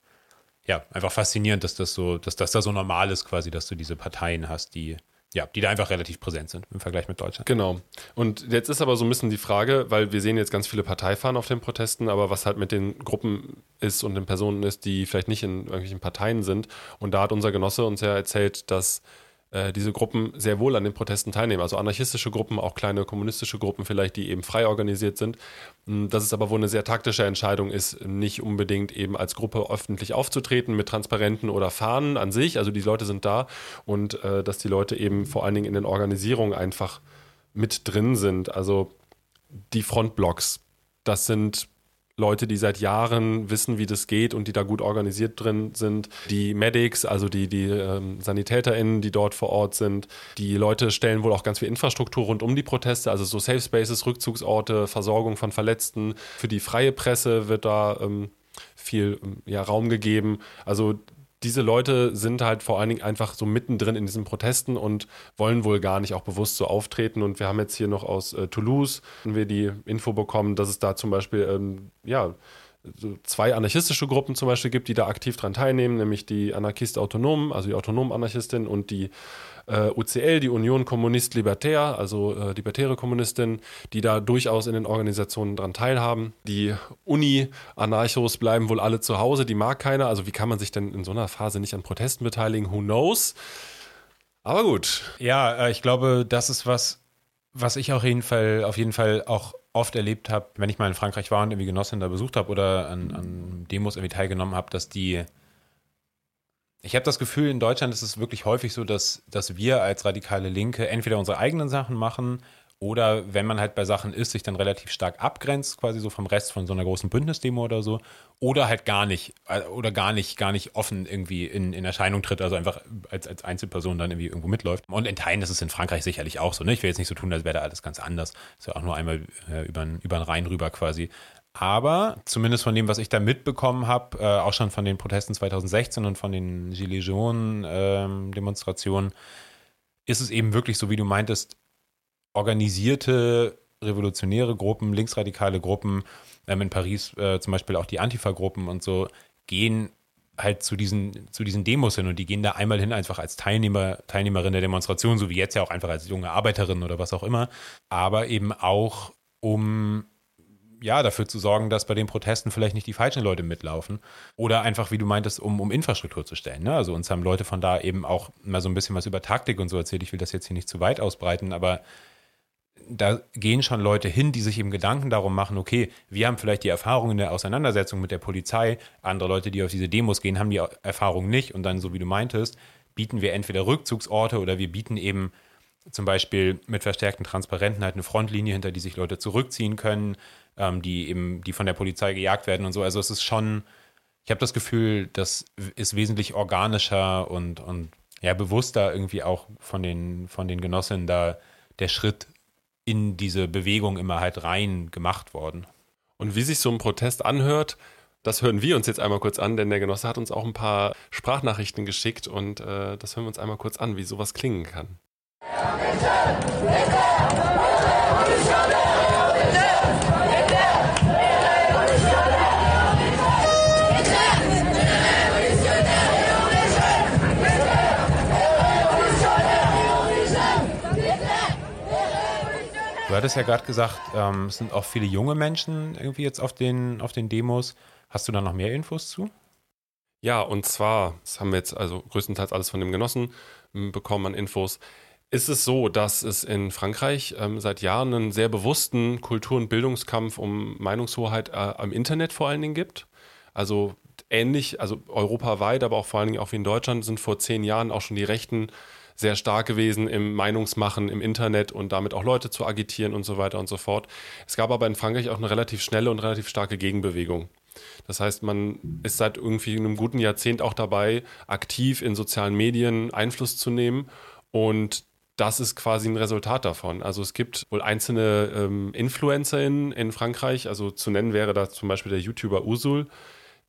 ja, einfach faszinierend, dass das so, dass das da so normal ist quasi, dass du diese Parteien hast, die ja, die da einfach relativ präsent sind im Vergleich mit Deutschland. Genau. Und jetzt ist aber so ein bisschen die Frage, weil wir sehen jetzt ganz viele Parteifahren auf den Protesten, aber was halt mit den Gruppen ist und den Personen ist, die vielleicht nicht in irgendwelchen Parteien sind. Und da hat unser Genosse uns ja erzählt, dass äh, diese Gruppen sehr wohl an den Protesten teilnehmen. Also anarchistische Gruppen, auch kleine kommunistische Gruppen vielleicht, die eben frei organisiert sind. Hm, dass es aber wohl eine sehr taktische Entscheidung ist, nicht unbedingt eben als Gruppe öffentlich aufzutreten mit Transparenten oder Fahnen an sich. Also die Leute sind da und äh, dass die Leute eben vor allen Dingen in den Organisierungen einfach mit drin sind. Also die Frontblocks, das sind Leute, die seit Jahren wissen, wie das geht und die da gut organisiert drin sind. Die Medics, also die, die ähm, SanitäterInnen, die dort vor Ort sind. Die Leute stellen wohl auch ganz viel Infrastruktur rund um die Proteste, also so Safe Spaces, Rückzugsorte, Versorgung von Verletzten. Für die freie Presse wird da ähm, viel ähm, ja, Raum gegeben. Also diese Leute sind halt vor allen Dingen einfach so mittendrin in diesen Protesten und wollen wohl gar nicht auch bewusst so auftreten. Und wir haben jetzt hier noch aus äh, Toulouse wir die Info bekommen, dass es da zum Beispiel ähm, ja so zwei anarchistische Gruppen zum Beispiel gibt, die da aktiv dran teilnehmen, nämlich die Anarchist Autonomen, also die autonomen Anarchistin und die äh, UCL, die Union Kommunist Libertär, also äh, libertäre Kommunistin, die da durchaus in den Organisationen dran teilhaben. Die Uni-Anarchos bleiben wohl alle zu Hause, die mag keiner. Also wie kann man sich denn in so einer Phase nicht an Protesten beteiligen? Who knows? Aber gut. Ja, äh, ich glaube, das ist was, was ich auf jeden Fall, auf jeden Fall auch oft erlebt habe, wenn ich mal in Frankreich war und irgendwie Genossinnen da besucht habe oder an, an Demos irgendwie teilgenommen habe, dass die ich habe das Gefühl, in Deutschland ist es wirklich häufig so, dass, dass wir als radikale Linke entweder unsere eigenen Sachen machen oder wenn man halt bei Sachen ist, sich dann relativ stark abgrenzt, quasi so vom Rest von so einer großen Bündnisdemo oder so, oder halt gar nicht, äh, oder gar nicht, gar nicht offen irgendwie in, in Erscheinung tritt, also einfach als, als Einzelperson dann irgendwie irgendwo mitläuft. Und in Teilen ist es in Frankreich sicherlich auch so, ne? Ich will jetzt nicht so tun, als wäre da alles ganz anders. Ist ja auch nur einmal äh, über, über den Rhein rüber quasi. Aber zumindest von dem, was ich da mitbekommen habe, äh, auch schon von den Protesten 2016 und von den Gilets Jaunes-Demonstrationen, ähm, ist es eben wirklich so, wie du meintest, organisierte revolutionäre Gruppen, linksradikale Gruppen, ähm, in Paris äh, zum Beispiel auch die Antifa-Gruppen und so, gehen halt zu diesen, zu diesen Demos hin und die gehen da einmal hin einfach als Teilnehmer, Teilnehmerin der Demonstration, so wie jetzt ja auch einfach als junge Arbeiterin oder was auch immer, aber eben auch um ja, dafür zu sorgen, dass bei den Protesten vielleicht nicht die falschen Leute mitlaufen. Oder einfach, wie du meintest, um, um Infrastruktur zu stellen. Ne? Also uns haben Leute von da eben auch mal so ein bisschen was über Taktik und so erzählt. Ich will das jetzt hier nicht zu weit ausbreiten, aber da gehen schon Leute hin, die sich eben Gedanken darum machen, okay, wir haben vielleicht die Erfahrung in der Auseinandersetzung mit der Polizei, andere Leute, die auf diese Demos gehen, haben die Erfahrung nicht und dann, so wie du meintest, bieten wir entweder Rückzugsorte oder wir bieten eben zum Beispiel mit verstärkten Transparenten halt eine Frontlinie, hinter die sich Leute zurückziehen können, ähm, die eben, die von der Polizei gejagt werden und so. Also es ist schon, ich habe das Gefühl, das ist wesentlich organischer und, und ja, bewusster irgendwie auch von den, von den Genossinnen da der Schritt in diese Bewegung immer halt rein gemacht worden. Und wie sich so ein Protest anhört, das hören wir uns jetzt einmal kurz an, denn der Genosse hat uns auch ein paar Sprachnachrichten geschickt und äh, das hören wir uns einmal kurz an, wie sowas klingen kann. Du hattest ja gerade gesagt, ähm, es sind auch viele junge Menschen irgendwie jetzt auf den, auf den Demos. Hast du da noch mehr Infos zu? Ja, und zwar, das haben wir jetzt also größtenteils alles von dem Genossen hm, bekommen an Infos, ist es so, dass es in Frankreich ähm, seit Jahren einen sehr bewussten Kultur- und Bildungskampf um Meinungshoheit äh, am Internet vor allen Dingen gibt. Also ähnlich, also europaweit, aber auch vor allen Dingen auch wie in Deutschland sind vor zehn Jahren auch schon die Rechten sehr stark gewesen im Meinungsmachen im Internet und damit auch Leute zu agitieren und so weiter und so fort. Es gab aber in Frankreich auch eine relativ schnelle und relativ starke Gegenbewegung. Das heißt, man ist seit irgendwie einem guten Jahrzehnt auch dabei, aktiv in sozialen Medien Einfluss zu nehmen und das ist quasi ein Resultat davon. Also es gibt wohl einzelne ähm, InfluencerInnen in Frankreich, also zu nennen wäre da zum Beispiel der YouTuber Usul,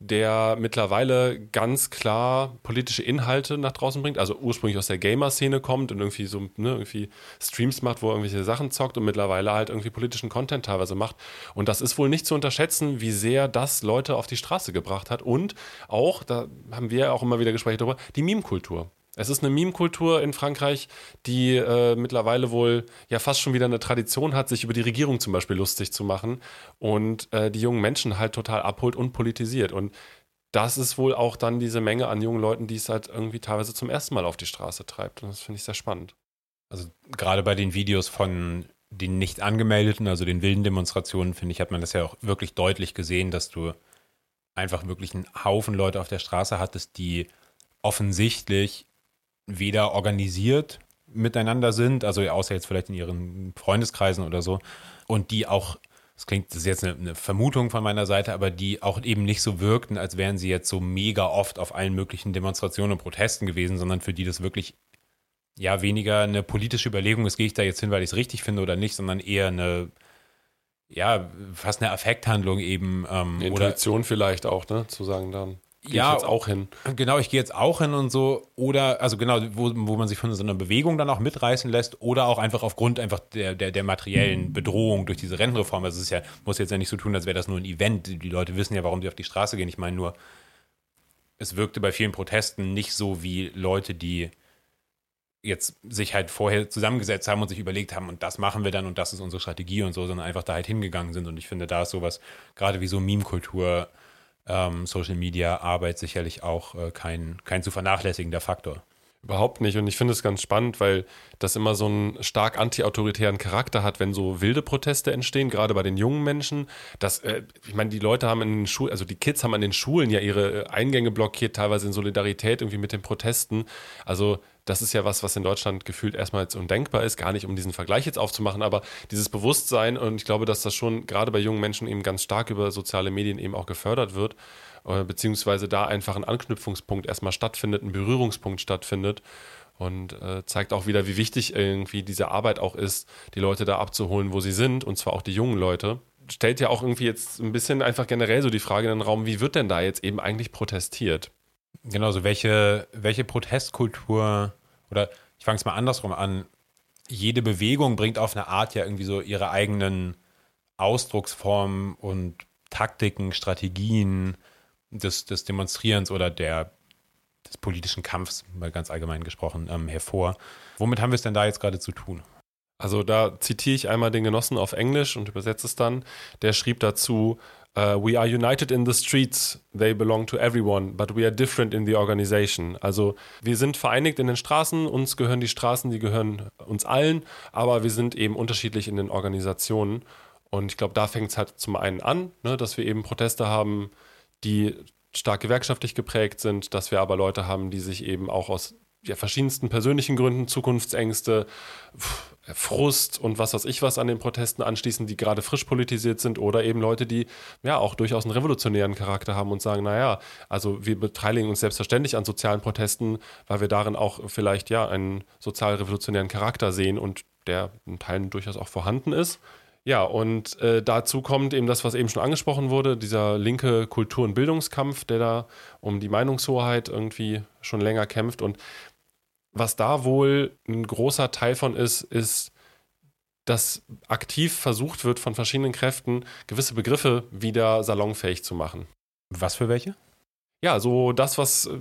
der mittlerweile ganz klar politische Inhalte nach draußen bringt, also ursprünglich aus der Gamer-Szene kommt und irgendwie so ne, irgendwie Streams macht, wo er irgendwelche Sachen zockt und mittlerweile halt irgendwie politischen Content teilweise macht. Und das ist wohl nicht zu unterschätzen, wie sehr das Leute auf die Straße gebracht hat. Und auch, da haben wir auch immer wieder Gespräche darüber, die Meme-Kultur. Es ist eine Meme-Kultur in Frankreich, die äh, mittlerweile wohl ja fast schon wieder eine Tradition hat, sich über die Regierung zum Beispiel lustig zu machen und äh, die jungen Menschen halt total abholt und politisiert. Und das ist wohl auch dann diese Menge an jungen Leuten, die es halt irgendwie teilweise zum ersten Mal auf die Straße treibt. Und das finde ich sehr spannend. Also gerade bei den Videos von den nicht angemeldeten, also den wilden Demonstrationen, finde ich, hat man das ja auch wirklich deutlich gesehen, dass du einfach wirklich einen Haufen Leute auf der Straße hattest, die offensichtlich weder organisiert miteinander sind, also außer jetzt vielleicht in ihren Freundeskreisen oder so, und die auch, das klingt, das ist jetzt eine, eine, Vermutung von meiner Seite, aber die auch eben nicht so wirkten, als wären sie jetzt so mega oft auf allen möglichen Demonstrationen und Protesten gewesen, sondern für die das wirklich ja weniger eine politische Überlegung ist, gehe ich da jetzt hin, weil ich es richtig finde oder nicht, sondern eher eine ja, fast eine Affekthandlung eben. Ähm, eine Intuition oder, vielleicht auch, ne? Zu sagen dann. Gehe ja, ich jetzt auch hin. Genau, ich gehe jetzt auch hin und so. Oder, also genau, wo, wo man sich von so einer Bewegung dann auch mitreißen lässt. Oder auch einfach aufgrund einfach der, der, der materiellen Bedrohung durch diese Rentenreform. Also es ist ja, muss jetzt ja nicht so tun, als wäre das nur ein Event. Die Leute wissen ja, warum sie auf die Straße gehen. Ich meine nur, es wirkte bei vielen Protesten nicht so wie Leute, die jetzt sich halt vorher zusammengesetzt haben und sich überlegt haben, und das machen wir dann und das ist unsere Strategie und so, sondern einfach da halt hingegangen sind. Und ich finde, da ist sowas, gerade wie so Meme-Kultur, ähm, Social Media Arbeit sicherlich auch äh, kein, kein zu vernachlässigender Faktor. Überhaupt nicht. Und ich finde es ganz spannend, weil das immer so einen stark antiautoritären Charakter hat, wenn so wilde Proteste entstehen, gerade bei den jungen Menschen. Das, äh, ich meine, die Leute haben in den Schulen, also die Kids haben an den Schulen ja ihre äh, Eingänge blockiert, teilweise in Solidarität irgendwie mit den Protesten. Also das ist ja was, was in Deutschland gefühlt erstmal jetzt undenkbar ist, gar nicht um diesen Vergleich jetzt aufzumachen, aber dieses Bewusstsein und ich glaube, dass das schon gerade bei jungen Menschen eben ganz stark über soziale Medien eben auch gefördert wird, äh, beziehungsweise da einfach ein Anknüpfungspunkt erstmal stattfindet, ein Berührungspunkt stattfindet und äh, zeigt auch wieder, wie wichtig irgendwie diese Arbeit auch ist, die Leute da abzuholen, wo sie sind und zwar auch die jungen Leute stellt ja auch irgendwie jetzt ein bisschen einfach generell so die Frage in den Raum, wie wird denn da jetzt eben eigentlich protestiert? Genau, so welche, welche Protestkultur oder ich fange es mal andersrum an. Jede Bewegung bringt auf eine Art ja irgendwie so ihre eigenen Ausdrucksformen und Taktiken, Strategien des, des Demonstrierens oder der, des politischen Kampfs, mal ganz allgemein gesprochen, ähm, hervor. Womit haben wir es denn da jetzt gerade zu tun? Also da zitiere ich einmal den Genossen auf Englisch und übersetze es dann. Der schrieb dazu, Uh, we are united in the streets, they belong to everyone, but we are different in the organization. Also wir sind vereinigt in den Straßen, uns gehören die Straßen, die gehören uns allen, aber wir sind eben unterschiedlich in den Organisationen. Und ich glaube, da fängt es halt zum einen an, ne, dass wir eben Proteste haben, die stark gewerkschaftlich geprägt sind, dass wir aber Leute haben, die sich eben auch aus ja, verschiedensten persönlichen Gründen, Zukunftsängste, Frust und was weiß ich was an den Protesten anschließen, die gerade frisch politisiert sind oder eben Leute, die ja auch durchaus einen revolutionären Charakter haben und sagen, naja, also wir beteiligen uns selbstverständlich an sozialen Protesten, weil wir darin auch vielleicht ja einen sozial-revolutionären Charakter sehen und der in Teilen durchaus auch vorhanden ist. Ja, und äh, dazu kommt eben das, was eben schon angesprochen wurde, dieser linke Kultur- und Bildungskampf, der da um die Meinungshoheit irgendwie schon länger kämpft. Und was da wohl ein großer Teil von ist, ist, dass aktiv versucht wird, von verschiedenen Kräften gewisse Begriffe wieder salonfähig zu machen. Was für welche? Ja, so das, was äh,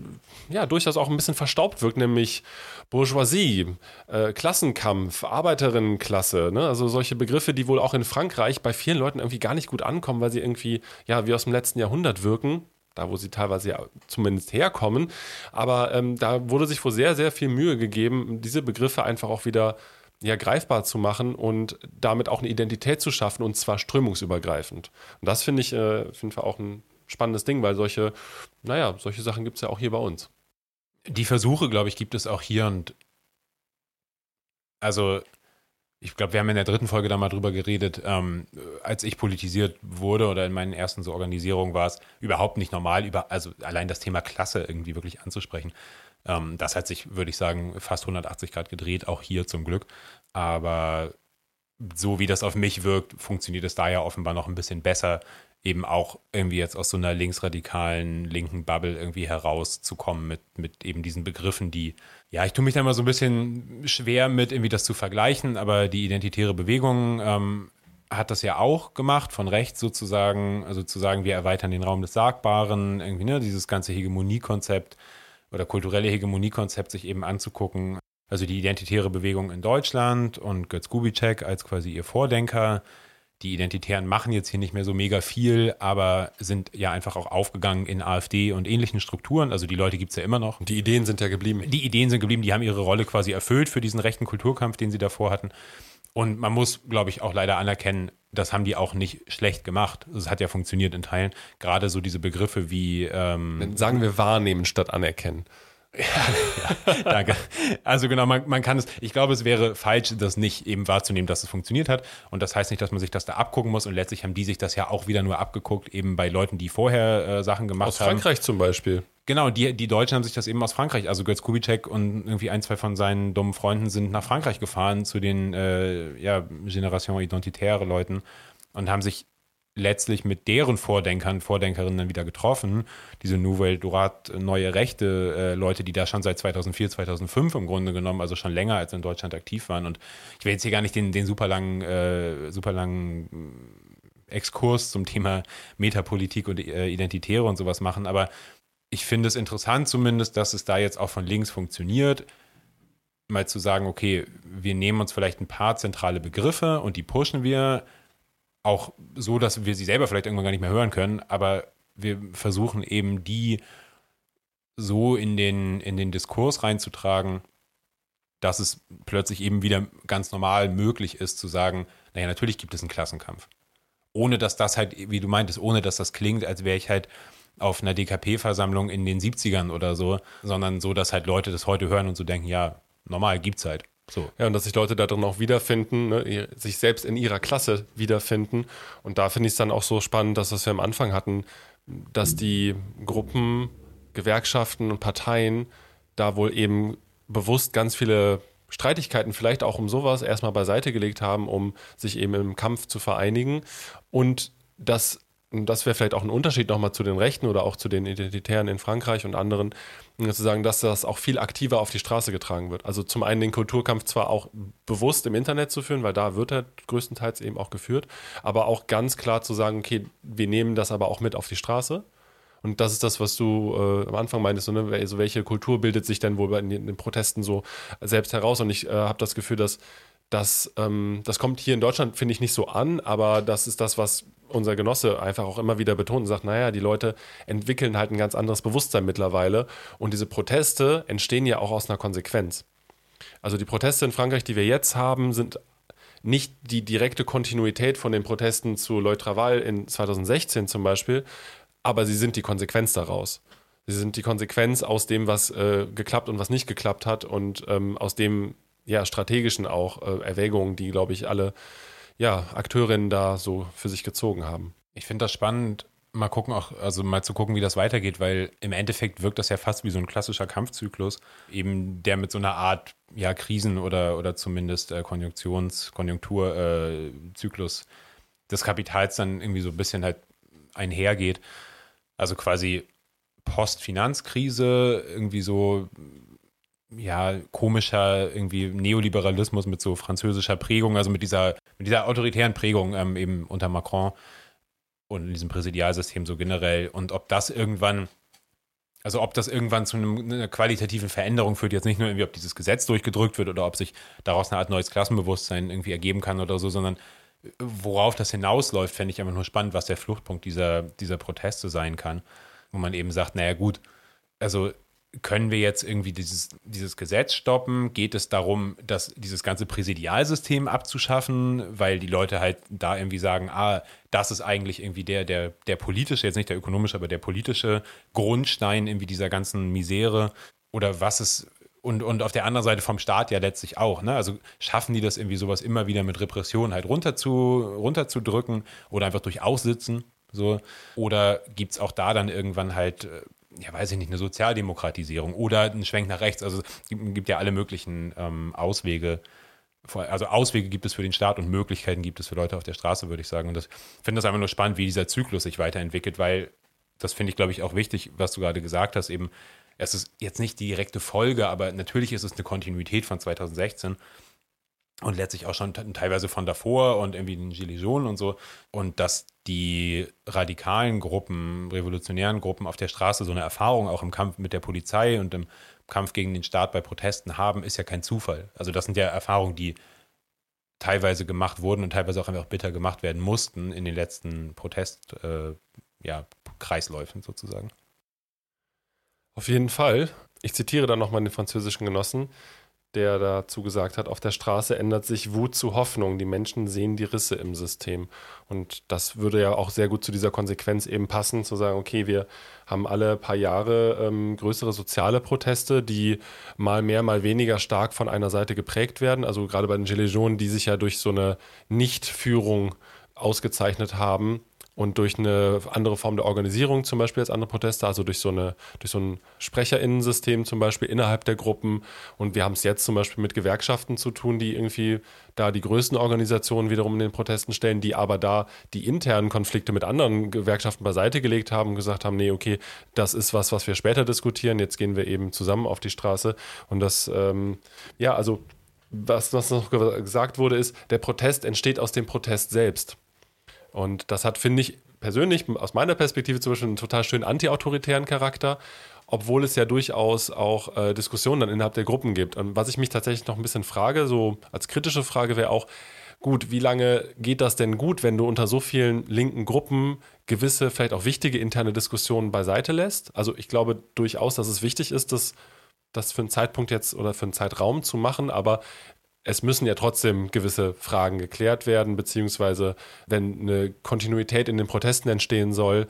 ja durchaus auch ein bisschen verstaubt wirkt, nämlich Bourgeoisie, äh, Klassenkampf, Arbeiterinnenklasse, ne? also solche Begriffe, die wohl auch in Frankreich bei vielen Leuten irgendwie gar nicht gut ankommen, weil sie irgendwie ja wie aus dem letzten Jahrhundert wirken da wo sie teilweise ja zumindest herkommen. Aber ähm, da wurde sich wohl sehr, sehr viel Mühe gegeben, diese Begriffe einfach auch wieder ja, greifbar zu machen und damit auch eine Identität zu schaffen und zwar strömungsübergreifend. Und das finde ich äh, auf jeden Fall auch ein spannendes Ding, weil solche, naja, solche Sachen gibt es ja auch hier bei uns. Die Versuche, glaube ich, gibt es auch hier und also ich glaube, wir haben in der dritten Folge da mal drüber geredet, ähm, als ich politisiert wurde oder in meinen ersten so Organisierungen war es überhaupt nicht normal, über, also allein das Thema Klasse irgendwie wirklich anzusprechen. Ähm, das hat sich, würde ich sagen, fast 180 Grad gedreht, auch hier zum Glück. Aber so wie das auf mich wirkt, funktioniert es da ja offenbar noch ein bisschen besser, eben auch irgendwie jetzt aus so einer linksradikalen, linken Bubble irgendwie herauszukommen mit, mit eben diesen Begriffen, die, ja, ich tue mich da immer so ein bisschen schwer mit, irgendwie das zu vergleichen, aber die identitäre Bewegung ähm, hat das ja auch gemacht, von rechts sozusagen, also zu sagen, wir erweitern den Raum des Sagbaren, irgendwie, ne, dieses ganze Hegemoniekonzept oder kulturelle Hegemoniekonzept sich eben anzugucken. Also die identitäre Bewegung in Deutschland und Götz Kubitschek als quasi ihr Vordenker die Identitären machen jetzt hier nicht mehr so mega viel, aber sind ja einfach auch aufgegangen in AfD und ähnlichen Strukturen. Also die Leute gibt es ja immer noch. Die Ideen sind ja geblieben. Die Ideen sind geblieben, die haben ihre Rolle quasi erfüllt für diesen rechten Kulturkampf, den sie davor hatten. Und man muss, glaube ich, auch leider anerkennen, das haben die auch nicht schlecht gemacht. Es hat ja funktioniert in Teilen. Gerade so diese Begriffe wie. Ähm, Sagen wir wahrnehmen statt anerkennen. Ja, ja, danke. Also genau, man, man kann es, ich glaube, es wäre falsch, das nicht eben wahrzunehmen, dass es funktioniert hat. Und das heißt nicht, dass man sich das da abgucken muss. Und letztlich haben die sich das ja auch wieder nur abgeguckt, eben bei Leuten, die vorher äh, Sachen gemacht Aus haben. Aus Frankreich zum Beispiel. Genau, die, die Deutschen haben sich das eben aus Frankreich, also Götz Kubitschek und irgendwie ein, zwei von seinen dummen Freunden sind nach Frankreich gefahren zu den äh, ja, Generation Identitäre Leuten und haben sich letztlich mit deren Vordenkern, Vordenkerinnen wieder getroffen. Diese Nouvelle Droite, neue Rechte, äh, Leute, die da schon seit 2004, 2005 im Grunde genommen, also schon länger als in Deutschland aktiv waren. Und ich will jetzt hier gar nicht den, den super langen, äh, super langen Exkurs zum Thema Metapolitik und äh, Identitäre und sowas machen, aber ich finde es interessant zumindest, dass es da jetzt auch von links funktioniert mal zu sagen, okay, wir nehmen uns vielleicht ein paar zentrale Begriffe und die pushen wir auch so, dass wir sie selber vielleicht irgendwann gar nicht mehr hören können, aber wir versuchen eben die so in den, in den Diskurs reinzutragen, dass es plötzlich eben wieder ganz normal möglich ist zu sagen, naja, natürlich gibt es einen Klassenkampf. Ohne dass das halt, wie du meintest, ohne dass das klingt, als wäre ich halt auf einer DKP-Versammlung in den 70ern oder so, sondern so, dass halt Leute das heute hören und so denken, ja, normal gibt's halt. So. Ja, und dass sich Leute da drin auch wiederfinden, ne, sich selbst in ihrer Klasse wiederfinden. Und da finde ich es dann auch so spannend, dass was wir am Anfang hatten, dass die Gruppen, Gewerkschaften und Parteien da wohl eben bewusst ganz viele Streitigkeiten vielleicht auch um sowas erstmal beiseite gelegt haben, um sich eben im Kampf zu vereinigen. Und dass das wäre vielleicht auch ein Unterschied nochmal zu den Rechten oder auch zu den Identitären in Frankreich und anderen, zu sagen, dass das auch viel aktiver auf die Straße getragen wird. Also zum einen den Kulturkampf zwar auch bewusst im Internet zu führen, weil da wird er größtenteils eben auch geführt, aber auch ganz klar zu sagen, okay, wir nehmen das aber auch mit auf die Straße. Und das ist das, was du äh, am Anfang meintest, so, ne? also welche Kultur bildet sich denn wohl bei den, den Protesten so selbst heraus? Und ich äh, habe das Gefühl, dass das, ähm, das kommt hier in Deutschland, finde ich, nicht so an, aber das ist das, was unser Genosse einfach auch immer wieder betont und sagt, naja, die Leute entwickeln halt ein ganz anderes Bewusstsein mittlerweile und diese Proteste entstehen ja auch aus einer Konsequenz. Also die Proteste in Frankreich, die wir jetzt haben, sind nicht die direkte Kontinuität von den Protesten zu Leutraval in 2016 zum Beispiel, aber sie sind die Konsequenz daraus. Sie sind die Konsequenz aus dem, was äh, geklappt und was nicht geklappt hat und ähm, aus dem ja, strategischen auch äh, Erwägungen, die, glaube ich, alle ja, Akteurinnen da so für sich gezogen haben. Ich finde das spannend, mal gucken auch, also mal zu gucken, wie das weitergeht, weil im Endeffekt wirkt das ja fast wie so ein klassischer Kampfzyklus, eben der mit so einer Art ja Krisen oder oder zumindest äh, Konjunktions Konjunkturzyklus äh, des Kapitals dann irgendwie so ein bisschen halt einhergeht. Also quasi Post-Finanzkrise, irgendwie so ja, komischer irgendwie Neoliberalismus mit so französischer Prägung, also mit dieser, mit dieser autoritären Prägung ähm, eben unter Macron und in diesem Präsidialsystem so generell. Und ob das irgendwann, also ob das irgendwann zu einer qualitativen Veränderung führt, jetzt nicht nur irgendwie, ob dieses Gesetz durchgedrückt wird oder ob sich daraus eine Art neues Klassenbewusstsein irgendwie ergeben kann oder so, sondern worauf das hinausläuft, fände ich einfach nur spannend, was der Fluchtpunkt dieser, dieser Proteste sein kann. Wo man eben sagt, naja gut, also können wir jetzt irgendwie dieses, dieses Gesetz stoppen? Geht es darum, dass dieses ganze Präsidialsystem abzuschaffen, weil die Leute halt da irgendwie sagen, ah, das ist eigentlich irgendwie der, der, der politische, jetzt nicht der ökonomische, aber der politische Grundstein irgendwie dieser ganzen Misere? Oder was ist, und, und auf der anderen Seite vom Staat ja letztlich auch, ne? Also schaffen die das irgendwie sowas immer wieder mit Repression halt runter zu, runterzudrücken oder einfach durch Aussitzen? So. Oder gibt es auch da dann irgendwann halt äh, ja, weiß ich nicht, eine Sozialdemokratisierung oder ein Schwenk nach rechts. Also es gibt ja alle möglichen ähm, Auswege, also Auswege gibt es für den Staat und Möglichkeiten gibt es für Leute auf der Straße, würde ich sagen. Und ich finde das einfach nur spannend, wie dieser Zyklus sich weiterentwickelt, weil das finde ich, glaube ich, auch wichtig, was du gerade gesagt hast, eben, es ist jetzt nicht die direkte Folge, aber natürlich ist es eine Kontinuität von 2016 und letztlich auch schon teilweise von davor und irgendwie den Gilets und so. Und dass die radikalen Gruppen, revolutionären Gruppen auf der Straße so eine Erfahrung auch im Kampf mit der Polizei und im Kampf gegen den Staat bei Protesten haben, ist ja kein Zufall. Also das sind ja Erfahrungen, die teilweise gemacht wurden und teilweise auch einfach bitter gemacht werden mussten in den letzten Protestkreisläufen äh, ja, sozusagen. Auf jeden Fall. Ich zitiere dann nochmal den französischen Genossen der dazu gesagt hat, auf der Straße ändert sich Wut zu Hoffnung. Die Menschen sehen die Risse im System. Und das würde ja auch sehr gut zu dieser Konsequenz eben passen, zu sagen, okay, wir haben alle paar Jahre ähm, größere soziale Proteste, die mal mehr, mal weniger stark von einer Seite geprägt werden. Also gerade bei den Gilets jaunes, die sich ja durch so eine Nichtführung ausgezeichnet haben, und durch eine andere Form der Organisierung zum Beispiel als andere Proteste, also durch so, eine, durch so ein Sprecherinnensystem zum Beispiel innerhalb der Gruppen. Und wir haben es jetzt zum Beispiel mit Gewerkschaften zu tun, die irgendwie da die größten Organisationen wiederum in den Protesten stellen, die aber da die internen Konflikte mit anderen Gewerkschaften beiseite gelegt haben und gesagt haben, nee, okay, das ist was, was wir später diskutieren, jetzt gehen wir eben zusammen auf die Straße. Und das, ähm, ja, also was, was noch gesagt wurde, ist, der Protest entsteht aus dem Protest selbst. Und das hat, finde ich, persönlich aus meiner Perspektive zum Beispiel einen total schönen antiautoritären Charakter, obwohl es ja durchaus auch äh, Diskussionen dann innerhalb der Gruppen gibt. Und was ich mich tatsächlich noch ein bisschen frage, so als kritische Frage wäre auch, gut, wie lange geht das denn gut, wenn du unter so vielen linken Gruppen gewisse, vielleicht auch wichtige interne Diskussionen beiseite lässt? Also ich glaube durchaus, dass es wichtig ist, das, das für einen Zeitpunkt jetzt oder für einen Zeitraum zu machen, aber es müssen ja trotzdem gewisse Fragen geklärt werden, beziehungsweise wenn eine Kontinuität in den Protesten entstehen soll,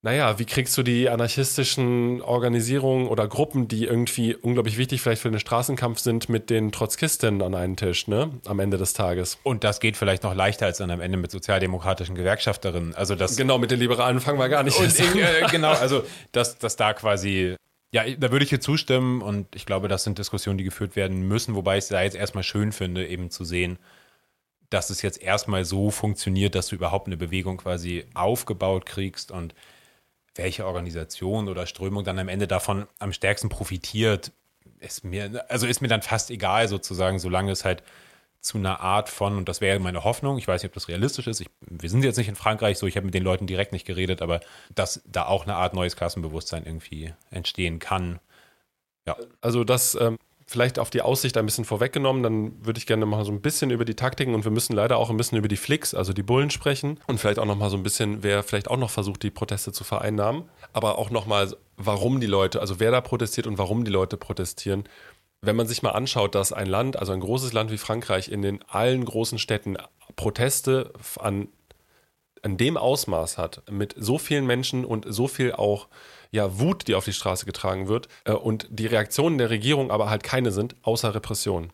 naja, wie kriegst du die anarchistischen Organisierungen oder Gruppen, die irgendwie unglaublich wichtig vielleicht für den Straßenkampf sind, mit den Trotzkisten an einen Tisch, ne? Am Ende des Tages. Und das geht vielleicht noch leichter als dann am Ende mit sozialdemokratischen Gewerkschafterinnen. Also das genau, mit den Liberalen fangen wir gar nicht an. Äh, genau, also dass, dass da quasi ja, da würde ich hier zustimmen und ich glaube, das sind Diskussionen, die geführt werden müssen, wobei ich es da jetzt erstmal schön finde, eben zu sehen, dass es jetzt erstmal so funktioniert, dass du überhaupt eine Bewegung quasi aufgebaut kriegst und welche Organisation oder Strömung dann am Ende davon am stärksten profitiert, ist mir, also ist mir dann fast egal sozusagen, solange es halt zu einer Art von, und das wäre meine Hoffnung, ich weiß nicht, ob das realistisch ist, ich, wir sind jetzt nicht in Frankreich so, ich habe mit den Leuten direkt nicht geredet, aber dass da auch eine Art neues Klassenbewusstsein irgendwie entstehen kann. Ja. Also das ähm, vielleicht auf die Aussicht ein bisschen vorweggenommen, dann würde ich gerne mal so ein bisschen über die Taktiken und wir müssen leider auch ein bisschen über die Flicks, also die Bullen sprechen und vielleicht auch noch mal so ein bisschen, wer vielleicht auch noch versucht, die Proteste zu vereinnahmen, aber auch noch mal, warum die Leute, also wer da protestiert und warum die Leute protestieren wenn man sich mal anschaut, dass ein Land, also ein großes Land wie Frankreich, in den allen großen Städten Proteste an, an dem Ausmaß hat, mit so vielen Menschen und so viel auch ja, Wut, die auf die Straße getragen wird, äh, und die Reaktionen der Regierung aber halt keine sind, außer Repression.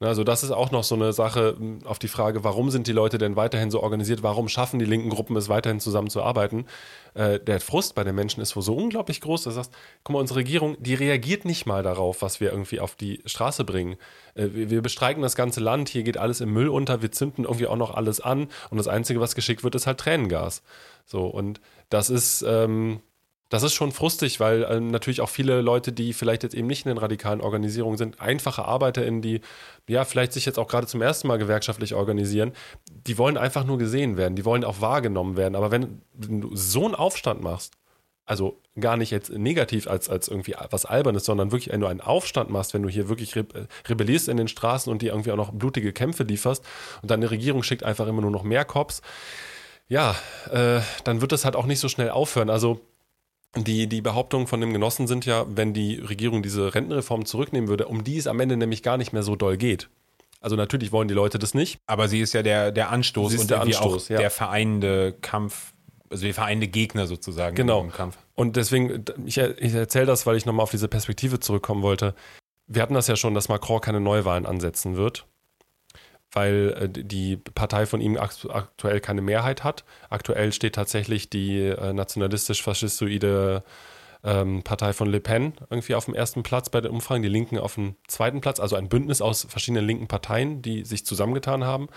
Also das ist auch noch so eine Sache auf die Frage, warum sind die Leute denn weiterhin so organisiert? Warum schaffen die linken Gruppen es weiterhin zusammenzuarbeiten? Äh, der Frust bei den Menschen ist wohl so unglaublich groß, dass du sagst, guck mal, unsere Regierung, die reagiert nicht mal darauf, was wir irgendwie auf die Straße bringen. Äh, wir, wir, bestreiken das ganze Land, hier geht alles im Müll unter, wir zünden irgendwie auch noch alles an und das Einzige, was geschickt wird, ist halt Tränengas. So, und das ist, ähm, das ist schon frustig, weil äh, natürlich auch viele Leute, die vielleicht jetzt eben nicht in den radikalen Organisierungen sind, einfache ArbeiterInnen, die ja vielleicht sich jetzt auch gerade zum ersten Mal gewerkschaftlich organisieren, die wollen einfach nur gesehen werden, die wollen auch wahrgenommen werden. Aber wenn, du so einen Aufstand machst, also gar nicht jetzt negativ als, als irgendwie was Albernes, sondern wirklich, wenn du einen Aufstand machst, wenn du hier wirklich rebellierst in den Straßen und dir irgendwie auch noch blutige Kämpfe lieferst und deine Regierung schickt einfach immer nur noch mehr Cops, ja, äh, dann wird das halt auch nicht so schnell aufhören. Also die, die Behauptungen von dem Genossen sind ja, wenn die Regierung diese Rentenreform zurücknehmen würde, um die es am Ende nämlich gar nicht mehr so doll geht. Also natürlich wollen die Leute das nicht. Aber sie ist ja der, der Anstoß und der Anstoß, auch ja. der vereinende Kampf, also der vereinende Gegner sozusagen genau. im Kampf. Und deswegen, ich, ich erzähle das, weil ich nochmal auf diese Perspektive zurückkommen wollte. Wir hatten das ja schon, dass Macron keine Neuwahlen ansetzen wird weil äh, die Partei von ihm aktuell keine Mehrheit hat. Aktuell steht tatsächlich die äh, nationalistisch-faschistoide ähm, Partei von Le Pen irgendwie auf dem ersten Platz bei den Umfragen, die Linken auf dem zweiten Platz, also ein Bündnis aus verschiedenen linken Parteien, die sich zusammengetan haben,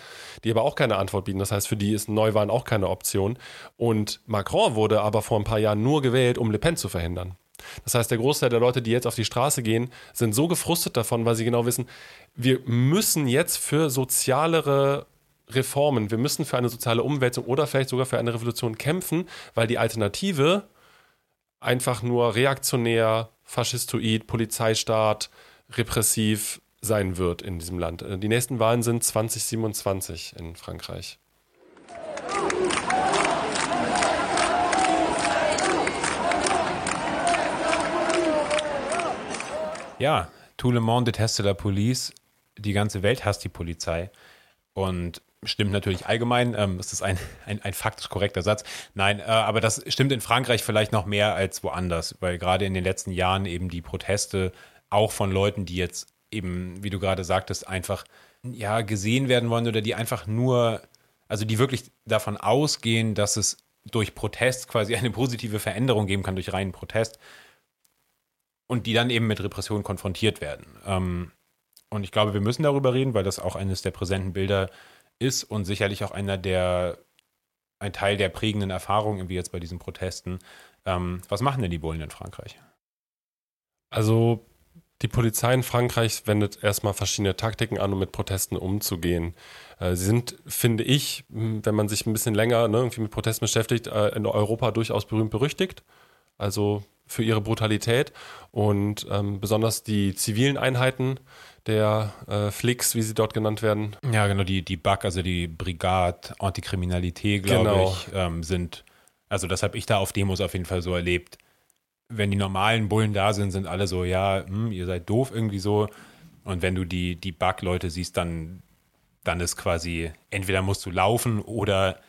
die aber auch keine Antwort bieten. Das heißt, für die ist Neuwahlen auch keine Option. Und Macron wurde aber vor ein paar Jahren nur gewählt, um Le Pen zu verhindern. Das heißt, der Großteil der Leute, die jetzt auf die Straße gehen, sind so gefrustet davon, weil sie genau wissen, wir müssen jetzt für sozialere Reformen, wir müssen für eine soziale Umwälzung oder vielleicht sogar für eine Revolution kämpfen, weil die Alternative einfach nur reaktionär, faschistoid, Polizeistaat, repressiv sein wird in diesem Land. Die nächsten Wahlen sind 2027 in Frankreich. Ja, tout le monde déteste la police. Die ganze Welt hasst die Polizei. Und stimmt natürlich allgemein. Ähm, das ist ein, ein, ein faktisch korrekter Satz. Nein, äh, aber das stimmt in Frankreich vielleicht noch mehr als woanders, weil gerade in den letzten Jahren eben die Proteste auch von Leuten, die jetzt eben, wie du gerade sagtest, einfach ja gesehen werden wollen oder die einfach nur, also die wirklich davon ausgehen, dass es durch Protest quasi eine positive Veränderung geben kann, durch reinen Protest und die dann eben mit Repression konfrontiert werden. Ähm, und ich glaube, wir müssen darüber reden, weil das auch eines der präsenten Bilder ist und sicherlich auch einer der, ein Teil der prägenden Erfahrungen irgendwie jetzt bei diesen Protesten. Ähm, was machen denn die Bullen in Frankreich? Also die Polizei in Frankreich wendet erstmal verschiedene Taktiken an, um mit Protesten umzugehen. Äh, sie sind, finde ich, wenn man sich ein bisschen länger ne, irgendwie mit Protesten beschäftigt, äh, in Europa durchaus berühmt berüchtigt. Also für ihre Brutalität und ähm, besonders die zivilen Einheiten der äh, Flicks, wie sie dort genannt werden. Ja, genau, die, die BAC, also die Brigade Antikriminalität, glaube genau. ich, ähm, sind, also das habe ich da auf Demos auf jeden Fall so erlebt. Wenn die normalen Bullen da sind, sind alle so, ja, hm, ihr seid doof irgendwie so. Und wenn du die, die BAC-Leute siehst, dann, dann ist quasi, entweder musst du laufen oder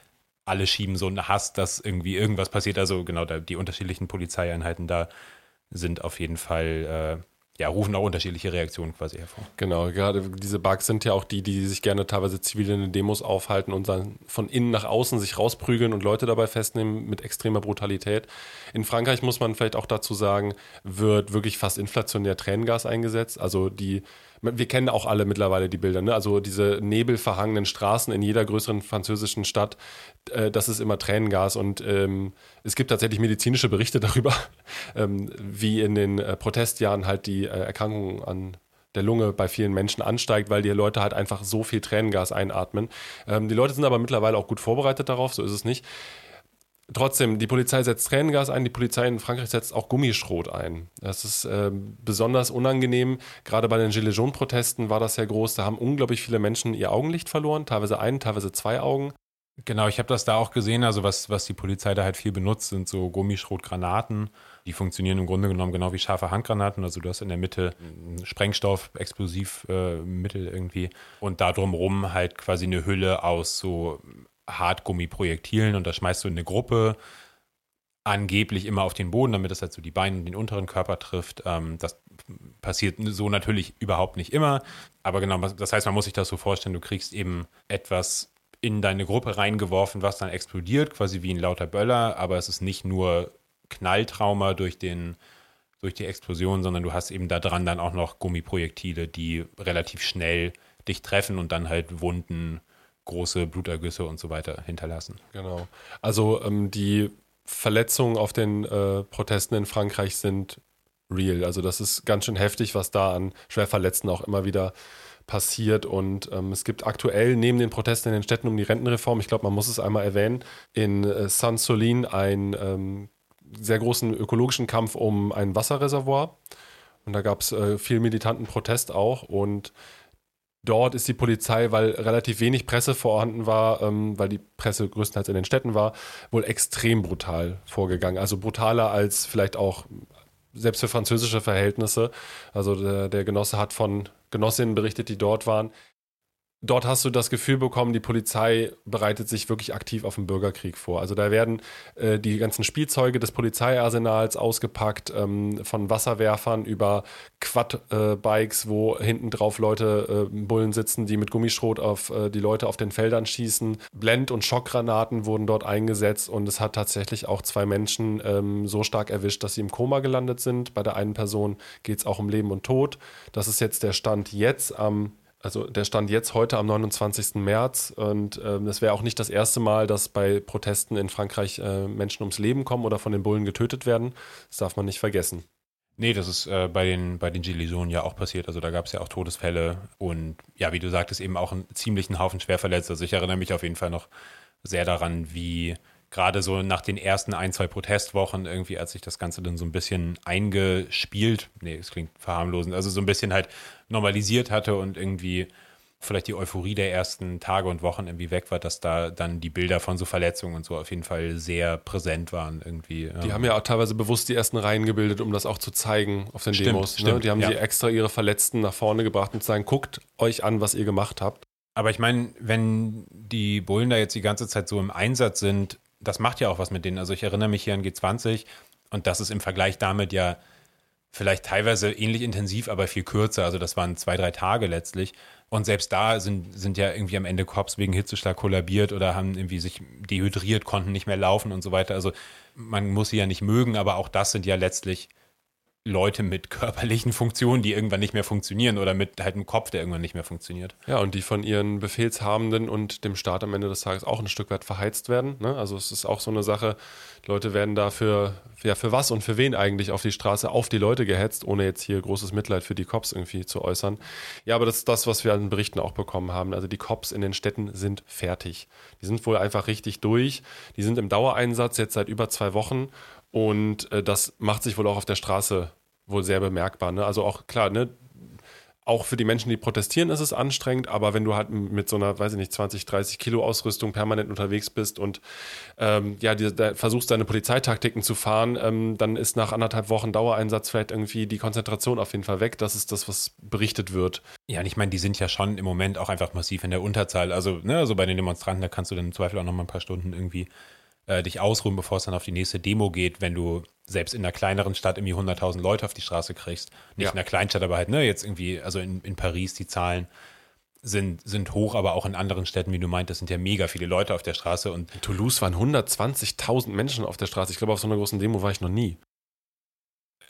alle schieben so einen Hass, dass irgendwie irgendwas passiert. Also genau, da, die unterschiedlichen Polizeieinheiten da sind auf jeden Fall äh, ja, rufen auch unterschiedliche Reaktionen quasi hervor. Genau, gerade diese Bugs sind ja auch die, die sich gerne teilweise zivil in den Demos aufhalten und dann von innen nach außen sich rausprügeln und Leute dabei festnehmen mit extremer Brutalität. In Frankreich muss man vielleicht auch dazu sagen, wird wirklich fast inflationär Tränengas eingesetzt. Also die wir kennen auch alle mittlerweile die Bilder, ne? also diese nebelverhangenen Straßen in jeder größeren französischen Stadt, äh, das ist immer Tränengas und ähm, es gibt tatsächlich medizinische Berichte darüber, ähm, wie in den äh, Protestjahren halt die äh, Erkrankung an der Lunge bei vielen Menschen ansteigt, weil die Leute halt einfach so viel Tränengas einatmen. Ähm, die Leute sind aber mittlerweile auch gut vorbereitet darauf, so ist es nicht. Trotzdem, die Polizei setzt Tränengas ein, die Polizei in Frankreich setzt auch Gummischrot ein. Das ist äh, besonders unangenehm. Gerade bei den Gilets Jaunes-Protesten war das sehr groß. Da haben unglaublich viele Menschen ihr Augenlicht verloren, teilweise ein, teilweise zwei Augen. Genau, ich habe das da auch gesehen. Also was, was die Polizei da halt viel benutzt, sind so Gummischrotgranaten. Die funktionieren im Grunde genommen genau wie scharfe Handgranaten. Also du hast in der Mitte Sprengstoff, Explosivmittel äh, irgendwie und da drumherum halt quasi eine Hülle aus so Hartgummiprojektilen und das schmeißt du in eine Gruppe angeblich immer auf den Boden, damit es halt so die Beine und den unteren Körper trifft. Ähm, das passiert so natürlich überhaupt nicht immer. Aber genau, das heißt, man muss sich das so vorstellen, du kriegst eben etwas in deine Gruppe reingeworfen, was dann explodiert, quasi wie ein lauter Böller, aber es ist nicht nur Knalltrauma durch den durch die Explosion, sondern du hast eben da dran dann auch noch Gummiprojektile, die relativ schnell dich treffen und dann halt Wunden große Blutergüsse und so weiter hinterlassen. Genau. Also ähm, die Verletzungen auf den äh, Protesten in Frankreich sind real. Also das ist ganz schön heftig, was da an Schwerverletzten auch immer wieder passiert. Und ähm, es gibt aktuell neben den Protesten in den Städten um die Rentenreform, ich glaube, man muss es einmal erwähnen, in äh, Saint-Solin einen ähm, sehr großen ökologischen Kampf um ein Wasserreservoir. Und da gab es äh, viel militanten Protest auch. Und Dort ist die Polizei, weil relativ wenig Presse vorhanden war, ähm, weil die Presse größtenteils in den Städten war, wohl extrem brutal vorgegangen. Also brutaler als vielleicht auch selbst für französische Verhältnisse. Also der, der Genosse hat von Genossinnen berichtet, die dort waren. Dort hast du das Gefühl bekommen, die Polizei bereitet sich wirklich aktiv auf den Bürgerkrieg vor. Also da werden äh, die ganzen Spielzeuge des Polizeiarsenals ausgepackt, ähm, von Wasserwerfern über Quad-Bikes, äh, wo hinten drauf Leute, äh, Bullen sitzen, die mit Gummischrot auf äh, die Leute auf den Feldern schießen. Blend- und Schockgranaten wurden dort eingesetzt und es hat tatsächlich auch zwei Menschen ähm, so stark erwischt, dass sie im Koma gelandet sind. Bei der einen Person geht es auch um Leben und Tod. Das ist jetzt der Stand jetzt am also der stand jetzt heute am 29. März und ähm, es wäre auch nicht das erste Mal, dass bei Protesten in Frankreich äh, Menschen ums Leben kommen oder von den Bullen getötet werden. Das darf man nicht vergessen. Nee, das ist äh, bei den, bei den Gilets ja auch passiert. Also da gab es ja auch Todesfälle und ja, wie du sagtest, eben auch einen ziemlichen Haufen Schwerverletzte. Also ich erinnere mich auf jeden Fall noch sehr daran, wie gerade so nach den ersten ein, zwei Protestwochen irgendwie, als sich das Ganze dann so ein bisschen eingespielt, nee, es klingt verharmlosend, also so ein bisschen halt normalisiert hatte und irgendwie vielleicht die Euphorie der ersten Tage und Wochen irgendwie weg war, dass da dann die Bilder von so Verletzungen und so auf jeden Fall sehr präsent waren irgendwie. Die ja. haben ja auch teilweise bewusst die ersten Reihen gebildet, um das auch zu zeigen auf den stimmt, Demos. Stimmt, ne? Die haben ja. sie extra ihre Verletzten nach vorne gebracht und zu sagen, guckt euch an, was ihr gemacht habt. Aber ich meine, wenn die Bullen da jetzt die ganze Zeit so im Einsatz sind, das macht ja auch was mit denen. Also ich erinnere mich hier an G20 und das ist im Vergleich damit ja vielleicht teilweise ähnlich intensiv, aber viel kürzer. Also das waren zwei, drei Tage letztlich. Und selbst da sind, sind ja irgendwie am Ende Cops wegen Hitzeschlag kollabiert oder haben irgendwie sich dehydriert, konnten nicht mehr laufen und so weiter. Also man muss sie ja nicht mögen, aber auch das sind ja letztlich Leute mit körperlichen Funktionen, die irgendwann nicht mehr funktionieren oder mit halt einem Kopf, der irgendwann nicht mehr funktioniert. Ja, und die von ihren Befehlshabenden und dem Staat am Ende des Tages auch ein Stück weit verheizt werden. Ne? Also es ist auch so eine Sache, Leute werden dafür, ja, für was und für wen eigentlich auf die Straße, auf die Leute gehetzt, ohne jetzt hier großes Mitleid für die Cops irgendwie zu äußern. Ja, aber das ist das, was wir an Berichten auch bekommen haben. Also die Cops in den Städten sind fertig. Die sind wohl einfach richtig durch. Die sind im Dauereinsatz jetzt seit über zwei Wochen und äh, das macht sich wohl auch auf der Straße wohl sehr bemerkbar. Ne? Also auch klar, ne? auch für die Menschen, die protestieren, ist es anstrengend, aber wenn du halt mit so einer, weiß ich nicht, 20, 30 Kilo Ausrüstung permanent unterwegs bist und ähm, ja, die, da versuchst deine Polizeitaktiken zu fahren, ähm, dann ist nach anderthalb Wochen Dauereinsatz vielleicht irgendwie die Konzentration auf jeden Fall weg. Das ist das, was berichtet wird. Ja, und ich meine, die sind ja schon im Moment auch einfach massiv in der Unterzahl. Also, ne, also bei den Demonstranten, da kannst du dann im Zweifel auch noch mal ein paar Stunden irgendwie äh, dich ausruhen, bevor es dann auf die nächste Demo geht, wenn du selbst in einer kleineren Stadt irgendwie 100.000 Leute auf die Straße kriegst. Nicht ja. in einer Kleinstadt, aber halt, ne, jetzt irgendwie, also in, in Paris, die Zahlen sind, sind hoch, aber auch in anderen Städten, wie du meintest, sind ja mega viele Leute auf der Straße. Und in Toulouse waren 120.000 Menschen auf der Straße. Ich glaube, auf so einer großen Demo war ich noch nie.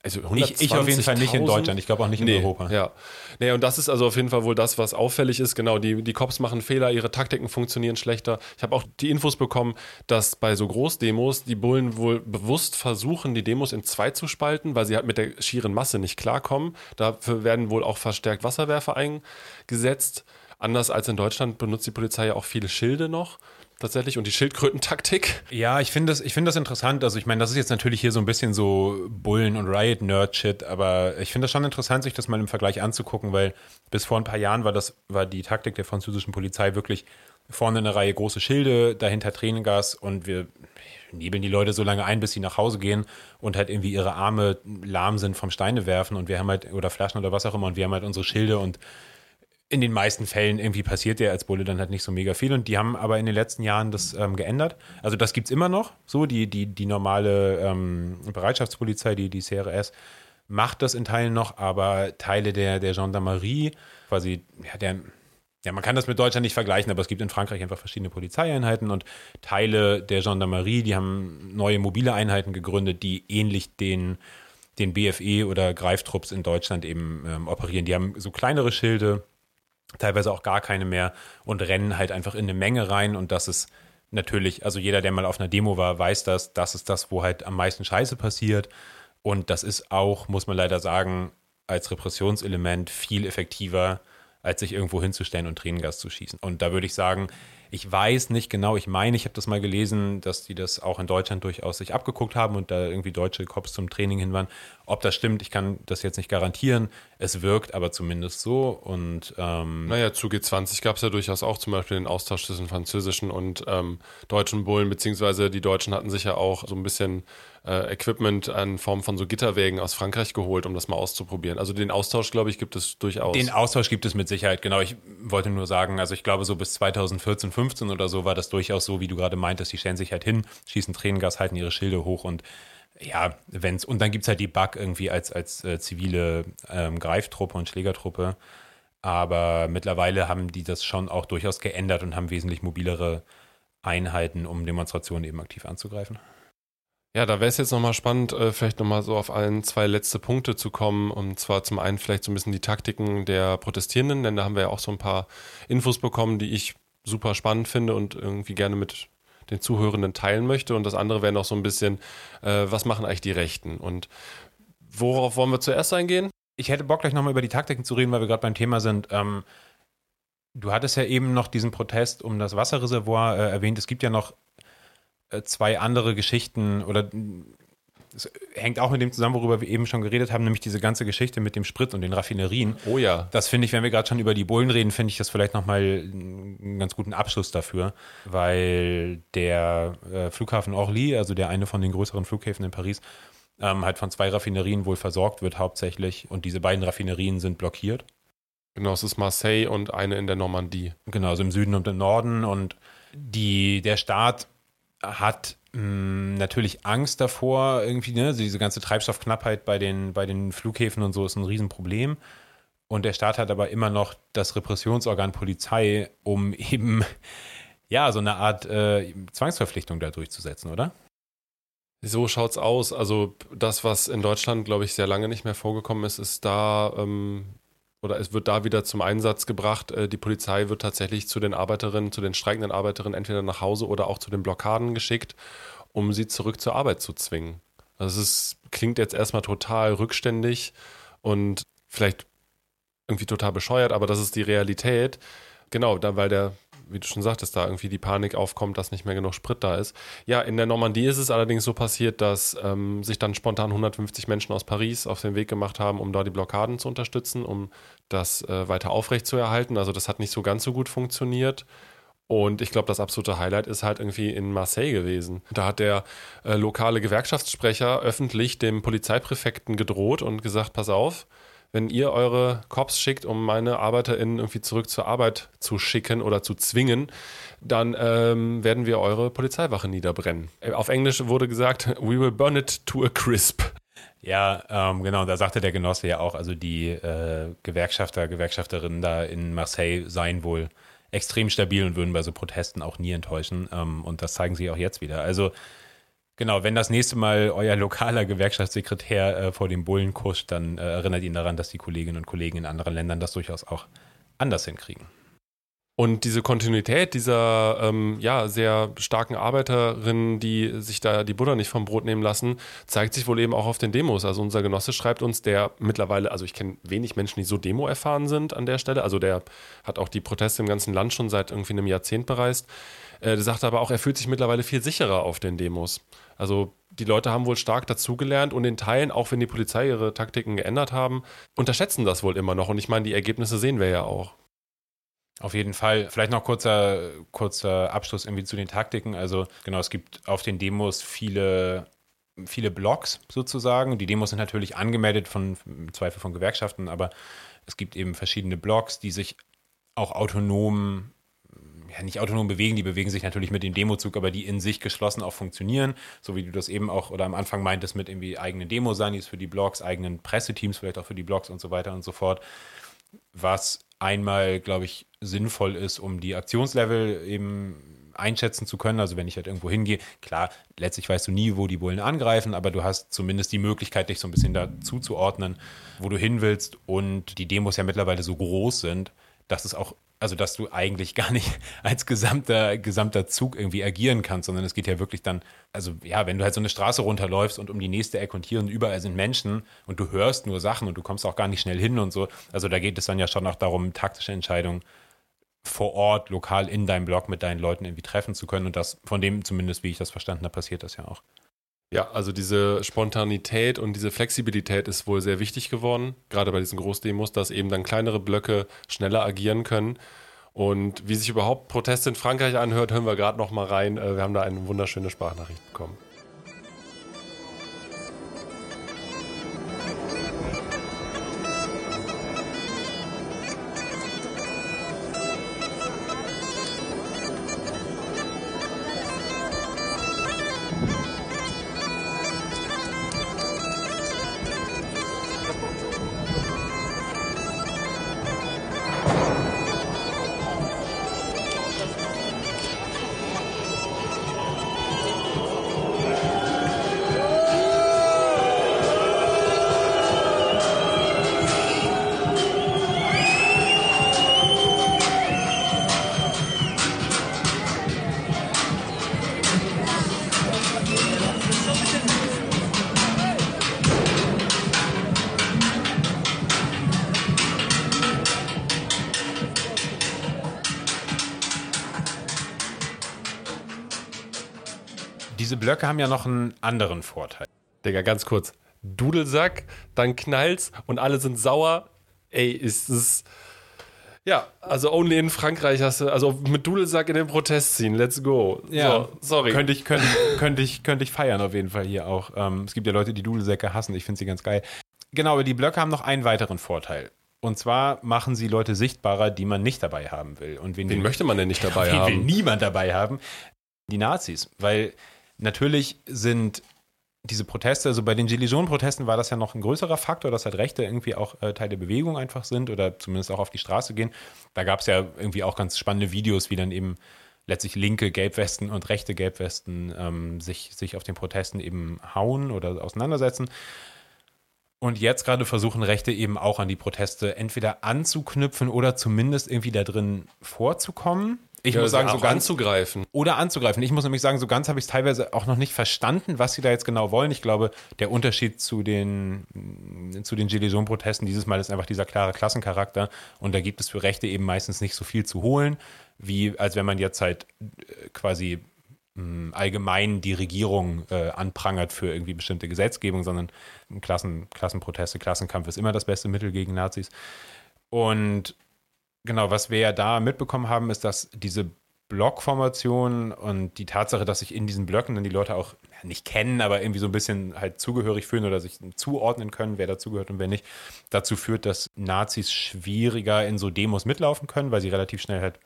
Also ich, ich auf jeden Fall nicht in Deutschland, ich glaube auch nicht in nee, Europa. Ja. Nee, und das ist also auf jeden Fall wohl das, was auffällig ist. Genau, die, die Cops machen Fehler, ihre Taktiken funktionieren schlechter. Ich habe auch die Infos bekommen, dass bei so Großdemos die Bullen wohl bewusst versuchen, die Demos in zwei zu spalten, weil sie halt mit der schieren Masse nicht klarkommen. Dafür werden wohl auch verstärkt Wasserwerfer eingesetzt. Anders als in Deutschland benutzt die Polizei ja auch viele Schilde noch tatsächlich und die Schildkrötentaktik. Ja, ich finde das, ich das interessant. Also ich meine, das ist jetzt natürlich hier so ein bisschen so Bullen- und Riot-Nerd-Shit, aber ich finde das schon interessant, sich das mal im Vergleich anzugucken, weil bis vor ein paar Jahren war das, war die Taktik der französischen Polizei wirklich vorne eine Reihe große Schilde, dahinter Tränengas und wir nebeln die Leute so lange ein, bis sie nach Hause gehen und halt irgendwie ihre Arme lahm sind vom Steine werfen und wir haben halt, oder Flaschen oder was auch immer, und wir haben halt unsere Schilde und in den meisten Fällen irgendwie passiert der als Bulle dann halt nicht so mega viel. Und die haben aber in den letzten Jahren das ähm, geändert. Also das gibt es immer noch. So, die, die, die normale ähm, Bereitschaftspolizei, die, die CRS, macht das in Teilen noch, aber Teile der, der Gendarmerie, quasi, ja, der, ja, man kann das mit Deutschland nicht vergleichen, aber es gibt in Frankreich einfach verschiedene Polizeieinheiten und Teile der Gendarmerie, die haben neue mobile Einheiten gegründet, die ähnlich den, den BFE oder Greiftrupps in Deutschland eben ähm, operieren. Die haben so kleinere Schilde, teilweise auch gar keine mehr und rennen halt einfach in eine Menge rein und das ist natürlich, also jeder, der mal auf einer Demo war, weiß das, das ist das, wo halt am meisten Scheiße passiert und das ist auch, muss man leider sagen, als Repressionselement viel effektiver, als sich irgendwo hinzustellen und Tränengas zu schießen. Und da würde ich sagen, Ich weiß nicht genau, ich meine, ich habe das mal gelesen, dass die das auch in Deutschland durchaus sich abgeguckt haben und da irgendwie deutsche Cops zum Training hin waren. Ob das stimmt, ich kann das jetzt nicht garantieren. Es wirkt aber zumindest so. Und ähm, naja, zu G20 gab es ja durchaus auch zum Beispiel den Austausch zwischen französischen und ähm, deutschen Bullen, beziehungsweise die Deutschen hatten sich ja auch so ein bisschen äh, Equipment in Form von so Gitterwägen aus Frankreich geholt, um das mal auszuprobieren. Also den Austausch, glaube ich, gibt es durchaus. Den Austausch gibt es mit Sicherheit, genau. Ich wollte nur sagen, also ich glaube, so bis 2014, 15 oder so war das durchaus so, wie du gerade meintest, die stellen sich halt hin, schießen Tränengas, halten ihre Schilde hoch und ja, wenn's, und dann gibt es halt die Bug irgendwie als, als äh, zivile ähm, Greiftruppe und Schlägertruppe. Aber mittlerweile haben die das schon auch durchaus geändert und haben wesentlich mobilere Einheiten, um Demonstrationen eben aktiv anzugreifen. Ja, da wäre es jetzt nochmal spannend, äh, vielleicht nochmal so auf ein, zwei letzte Punkte zu kommen. Und zwar zum einen vielleicht so ein bisschen die Taktiken der Protestierenden, denn da haben wir ja auch so ein paar Infos bekommen, die ich super spannend finde und irgendwie gerne mit den Zuhörenden teilen möchte. Und das andere wäre noch so ein bisschen, äh, was machen eigentlich die Rechten? Und worauf wollen wir zuerst eingehen? Ich hätte Bock, gleich nochmal über die Taktiken zu reden, weil wir gerade beim Thema sind. Ähm, du hattest ja eben noch diesen Protest um das Wasserreservoir äh, erwähnt. Es gibt ja noch äh, zwei andere Geschichten oder es hängt auch mit dem zusammen, worüber wir eben schon geredet haben, nämlich diese ganze Geschichte mit dem Sprit und den Raffinerien. Oh ja. Das finde ich, wenn wir gerade schon über die Bullen reden, finde ich das vielleicht nochmal einen ganz guten Abschluss dafür, weil der äh, Flughafen Orly, also der eine von den größeren Flughäfen in Paris, ähm, halt von zwei Raffinerien wohl versorgt wird hauptsächlich und diese beiden Raffinerien sind blockiert. Genau, es ist Marseille und eine in der Normandie. Genau, also im Süden und im Norden und die, der Staat hat natürlich Angst davor, irgendwie, ne? Also diese ganze Treibstoffknappheit bei den, bei den Flughäfen und so ist ein Riesenproblem. Und der Staat hat aber immer noch das Repressionsorgan Polizei, um eben ja so eine Art äh, Zwangsverpflichtung da durchzusetzen, oder? So schaut's aus. Also das, was in Deutschland, glaube ich, sehr lange nicht mehr vorgekommen ist, ist da ähm, oder es wird da wieder zum Einsatz gebracht. Äh, die Polizei wird tatsächlich zu den Arbeiterinnen, zu den streikenden Arbeiterinnen entweder nach Hause oder auch zu den Blockaden geschickt, um sie zurück zur Arbeit zu zwingen. Also es ist, klingt jetzt erstmal total rückständig und vielleicht irgendwie total bescheuert, aber das ist die Realität. Genau, da, weil der wie du schon sagtest, da irgendwie die Panik aufkommt, dass nicht mehr genug Sprit da ist. Ja, in der Normandie ist es allerdings so passiert, dass ähm, sich dann spontan 150 Menschen aus Paris auf den Weg gemacht haben, um da die Blockaden zu unterstützen, um das äh, weiter aufrechtzuerhalten. Also das hat nicht so ganz so gut funktioniert. Und ich glaube, das absolute Highlight ist halt irgendwie in Marseille gewesen. Da hat der äh, lokale Gewerkschaftssprecher öffentlich dem Polizeipräfekten gedroht und gesagt, pass auf, wenn ihr eure Cops schickt, um meine ArbeiterInnen irgendwie zurück zur Arbeit zu schicken oder zu zwingen, dann ähm, werden wir eure Polizeiwache niederbrennen. Äh, auf Englisch wurde gesagt, we will burn it to a crisp. Ja, ähm, genau, da sagte der Genosse ja auch, also die äh, Gewerkschafter, Gewerkschafterinnen da in Marseille seien wohl extrem stabil und würden bei so Protesten auch nie enttäuschen. Ähm, und das zeigen sie auch jetzt wieder. Also Genau, wenn das nächste Mal euer lokaler Gewerkschaftssekretär äh, vor dem Bullen kuscht, dann äh, erinnert ihn daran, dass die Kolleginnen und Kollegen in anderen Ländern das durchaus auch anders hinkriegen. Und diese Kontinuität dieser ähm, ja, sehr starken Arbeiterinnen, die sich da die Butter nicht vom Brot nehmen lassen, zeigt sich wohl eben auch auf den Demos. Also unser Genosse schreibt uns, der mittlerweile, also ich kenne wenig Menschen, die so Demo erfahren sind an der Stelle. Also der hat auch die Proteste im ganzen Land schon seit irgendwie einem Jahrzehnt bereist. Äh, der sagt aber auch, er fühlt sich mittlerweile viel sicherer auf den Demos. Also die Leute haben wohl stark dazugelernt und in Teilen, auch wenn die Polizei ihre Taktiken geändert haben, unterschätzen das wohl immer noch. Und ich meine, die Ergebnisse sehen wir ja auch. Auf jeden Fall. Vielleicht noch kurzer, kurzer Abschluss irgendwie zu den Taktiken. Also genau, es gibt auf den Demos viele, viele Blogs sozusagen. Die Demos sind natürlich angemeldet von im Zweifel von Gewerkschaften, aber es gibt eben verschiedene Blogs, die sich auch autonom ja, nicht autonom bewegen, die bewegen sich natürlich mit dem Demozug, aber die in sich geschlossen auch funktionieren, so wie du das eben auch oder am Anfang meintest mit irgendwie eigenen Demo-Sanis für die Blogs, eigenen Presseteams vielleicht auch für die Blogs und so weiter und so fort, was einmal, glaube ich, sinnvoll ist, um die Aktionslevel eben einschätzen zu können. Also wenn ich halt irgendwo hingehe, klar, letztlich weißt du nie, wo die Bullen angreifen, aber du hast zumindest die Möglichkeit, dich so ein bisschen dazu zu ordnen, wo du hin willst. Und die Demos ja mittlerweile so groß sind, dass es auch also dass du eigentlich gar nicht als gesamter, gesamter Zug irgendwie agieren kannst, sondern es geht ja wirklich dann, also ja, wenn du halt so eine Straße runterläufst und um die nächste Ecke und hier und überall sind Menschen und du hörst nur Sachen und du kommst auch gar nicht schnell hin und so, also da geht es dann ja schon auch darum, taktische Entscheidungen vor Ort, lokal in deinem Blog mit deinen Leuten irgendwie treffen zu können. Und das, von dem zumindest, wie ich das verstanden habe, passiert das ja auch. Ja, also diese Spontanität und diese Flexibilität ist wohl sehr wichtig geworden, gerade bei diesen Großdemos, dass eben dann kleinere Blöcke schneller agieren können. Und wie sich überhaupt Proteste in Frankreich anhört, hören wir gerade noch mal rein. Äh, wir haben da eine wunderschöne Sprachnachricht bekommen. Haben ja noch einen anderen Vorteil. Digga, ganz kurz. Dudelsack, dann knallt's und alle sind sauer. Ey, ist es. Ja, also only in Frankreich hast du, also mit Dudelsack in den Protest ziehen, let's go. Ja, so, sorry. Könnte ich, könnte, könnte, ich, könnte ich feiern auf jeden Fall hier auch. Ähm, es gibt ja Leute, die Dudelsäcke hassen, ich finde sie ganz geil. Genau, aber die Blöcke haben noch einen weiteren Vorteil. Und zwar machen sie Leute sichtbarer, die man nicht dabei haben will. Und wen, Wen möchte man denn nicht dabei wen will haben? niemand dabei haben? Die Nazis. Weil natürlich sind diese Proteste, also bei den Gilets Jaunes-Protesten war das ja noch ein größerer Faktor, dass halt Rechte irgendwie auch äh, Teil der Bewegung einfach sind oder zumindest auch auf die Straße gehen. Da gab es ja irgendwie auch ganz spannende Videos, wie dann eben letztlich linke Gelbwesten und rechte Gelbwesten ähm, sich, sich auf den Protesten eben hauen oder auseinandersetzen. Und jetzt gerade versuchen Rechte eben auch an die Proteste entweder anzuknüpfen oder zumindest irgendwie da drin vorzukommen. Ich Ja, muss sagen, so ganz anzugreifen. oder anzugreifen. Ich muss nämlich sagen, so ganz habe ich es teilweise auch noch nicht verstanden, was sie da jetzt genau wollen. Ich glaube, der Unterschied zu den, zu den Gilets Jaunes-Protesten dieses Mal ist einfach dieser klare Klassencharakter. Und da gibt es für Rechte eben meistens nicht so viel zu holen, wie als wenn man jetzt halt äh, quasi mh, allgemein die Regierung äh, anprangert für irgendwie bestimmte Gesetzgebung, sondern Klassen, Klassenproteste, Klassenkampf ist immer das beste Mittel gegen Nazis. Und genau, was wir ja da mitbekommen haben, ist, dass diese Blockformation und die Tatsache, dass sich in diesen Blöcken dann die Leute auch nicht kennen, aber irgendwie so ein bisschen halt zugehörig fühlen oder sich zuordnen können, wer dazugehört und wer nicht, dazu führt, dass Nazis schwieriger in so Demos mitlaufen können, weil sie relativ schnell halt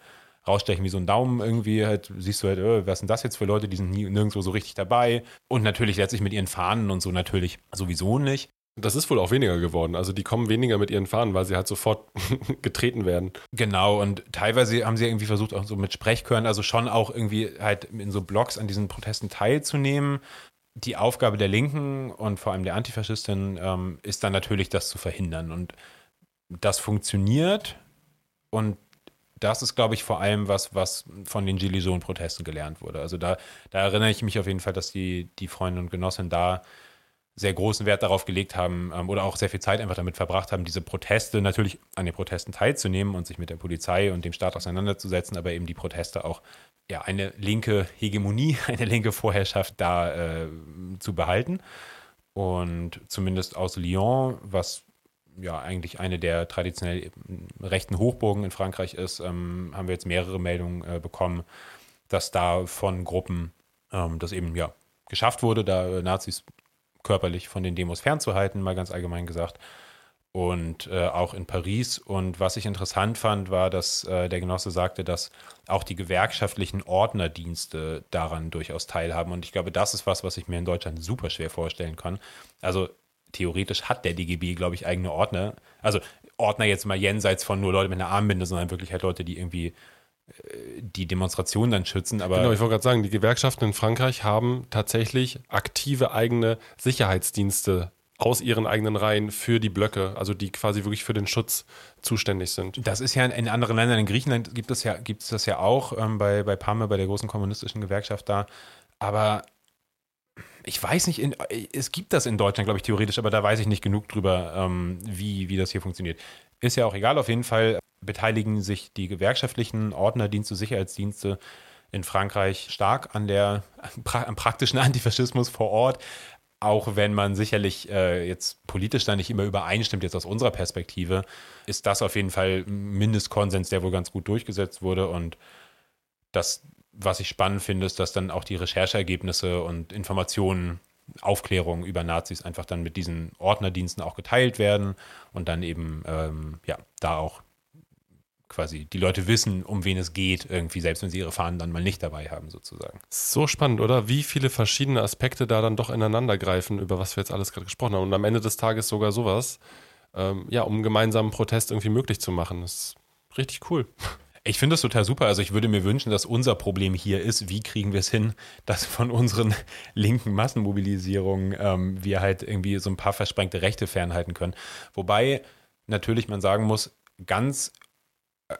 rausstechen wie so ein Daumen irgendwie, halt. Siehst du halt, äh, was sind das jetzt für Leute, die sind nie, nirgendwo so richtig dabei. Und natürlich letztlich mit ihren Fahnen und so natürlich sowieso nicht. Das ist wohl auch weniger geworden. Also die kommen weniger mit ihren Fahnen, weil sie halt sofort getreten werden. Genau, und teilweise haben sie irgendwie versucht, auch so mit Sprechchören, also schon auch irgendwie halt in so Blogs an diesen Protesten teilzunehmen. Die Aufgabe der Linken und vor allem der Antifaschistin ähm, ist dann natürlich, das zu verhindern. Und das funktioniert. Und das ist, glaube ich, vor allem was, was von den Gilets Jaunes-Protesten gelernt wurde. Also da, da erinnere ich mich auf jeden Fall, dass die, die Freunde und Genossinnen da sehr großen Wert darauf gelegt haben ähm, oder auch sehr viel Zeit einfach damit verbracht haben, diese Proteste natürlich an den Protesten teilzunehmen und sich mit der Polizei und dem Staat auseinanderzusetzen, aber eben die Proteste auch ja eine linke Hegemonie, eine linke Vorherrschaft da äh, zu behalten. Und zumindest aus Lyon, was ja eigentlich eine der traditionell rechten Hochburgen in Frankreich ist, ähm, haben wir jetzt mehrere Meldungen äh, bekommen, dass da von Gruppen ähm, das eben ja geschafft wurde, da Nazis körperlich von den Demos fernzuhalten, mal ganz allgemein gesagt. Und äh, auch in Paris. Und was ich interessant fand, war, dass äh, der Genosse sagte, dass auch die gewerkschaftlichen Ordnerdienste daran durchaus teilhaben. Und ich glaube, das ist was, was ich mir in Deutschland super schwer vorstellen kann. Also theoretisch hat der DGB, glaube ich, eigene Ordner. Also Ordner jetzt mal jenseits von nur Leute mit einer Armbinde, sondern wirklich halt Leute, die irgendwie die Demonstration dann schützen. Aber Genau, ich wollte gerade sagen, die Gewerkschaften in Frankreich haben tatsächlich aktive eigene Sicherheitsdienste aus ihren eigenen Reihen für die Blöcke, also die quasi wirklich für den Schutz zuständig sind. Das ist ja in anderen Ländern, in Griechenland gibt es ja, gibt es das ja auch, ähm, bei, bei PAME, bei der großen kommunistischen Gewerkschaft da. Aber ich weiß nicht, in, es gibt das in Deutschland, glaube ich, theoretisch, aber da weiß ich nicht genug drüber, ähm, wie, wie das hier funktioniert. Ist ja auch egal, auf jeden Fall beteiligen sich die gewerkschaftlichen Ordnerdienste, Sicherheitsdienste in Frankreich stark an der am praktischen Antifaschismus vor Ort, auch wenn man sicherlich äh, jetzt politisch da nicht immer übereinstimmt, jetzt aus unserer Perspektive, ist das auf jeden Fall Mindestkonsens, der wohl ganz gut durchgesetzt wurde. Und das, was ich spannend finde, ist, dass dann auch die Rechercheergebnisse und Informationen, Aufklärung über Nazis einfach dann mit diesen Ordnerdiensten auch geteilt werden und dann eben ähm, ja da auch quasi die Leute wissen, um wen es geht, irgendwie, selbst wenn sie ihre Fahnen dann mal nicht dabei haben, sozusagen. So spannend, oder? Wie viele verschiedene Aspekte da dann doch ineinander greifen, über was wir jetzt alles gerade gesprochen haben. Und am Ende des Tages sogar sowas, ähm, ja, um gemeinsamen Protest irgendwie möglich zu machen. Das ist richtig cool. Ich finde das total super. Also ich würde mir wünschen, dass unser Problem hier ist, wie kriegen wir es hin, dass von unseren linken Massenmobilisierungen ähm, wir halt irgendwie so ein paar versprengte Rechte fernhalten können. Wobei natürlich man sagen muss, ganz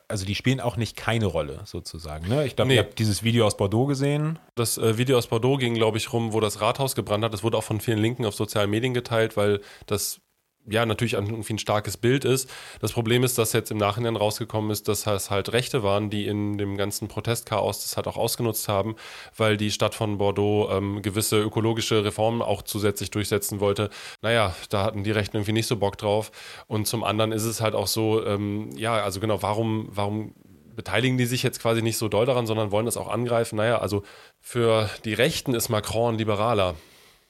also die spielen auch nicht keine Rolle sozusagen. Ne? Ich glaube, nee. ihr habt dieses Video aus Bordeaux gesehen. Das äh, Video aus Bordeaux ging, glaube ich, rum, wo das Rathaus gebrannt hat. Das wurde auch von vielen Linken auf sozialen Medien geteilt, weil das ja, natürlich irgendwie ein starkes Bild ist. Das Problem ist, dass jetzt im Nachhinein rausgekommen ist, dass es halt Rechte waren, die in dem ganzen Protestchaos das halt auch ausgenutzt haben, weil die Stadt von Bordeaux ähm, gewisse ökologische Reformen auch zusätzlich durchsetzen wollte. Naja, da hatten die Rechten irgendwie nicht so Bock drauf. Und zum anderen ist es halt auch so, ähm, ja, also genau, warum, warum beteiligen die sich jetzt quasi nicht so doll daran, sondern wollen das auch angreifen? Naja, also für die Rechten ist Macron Liberaler.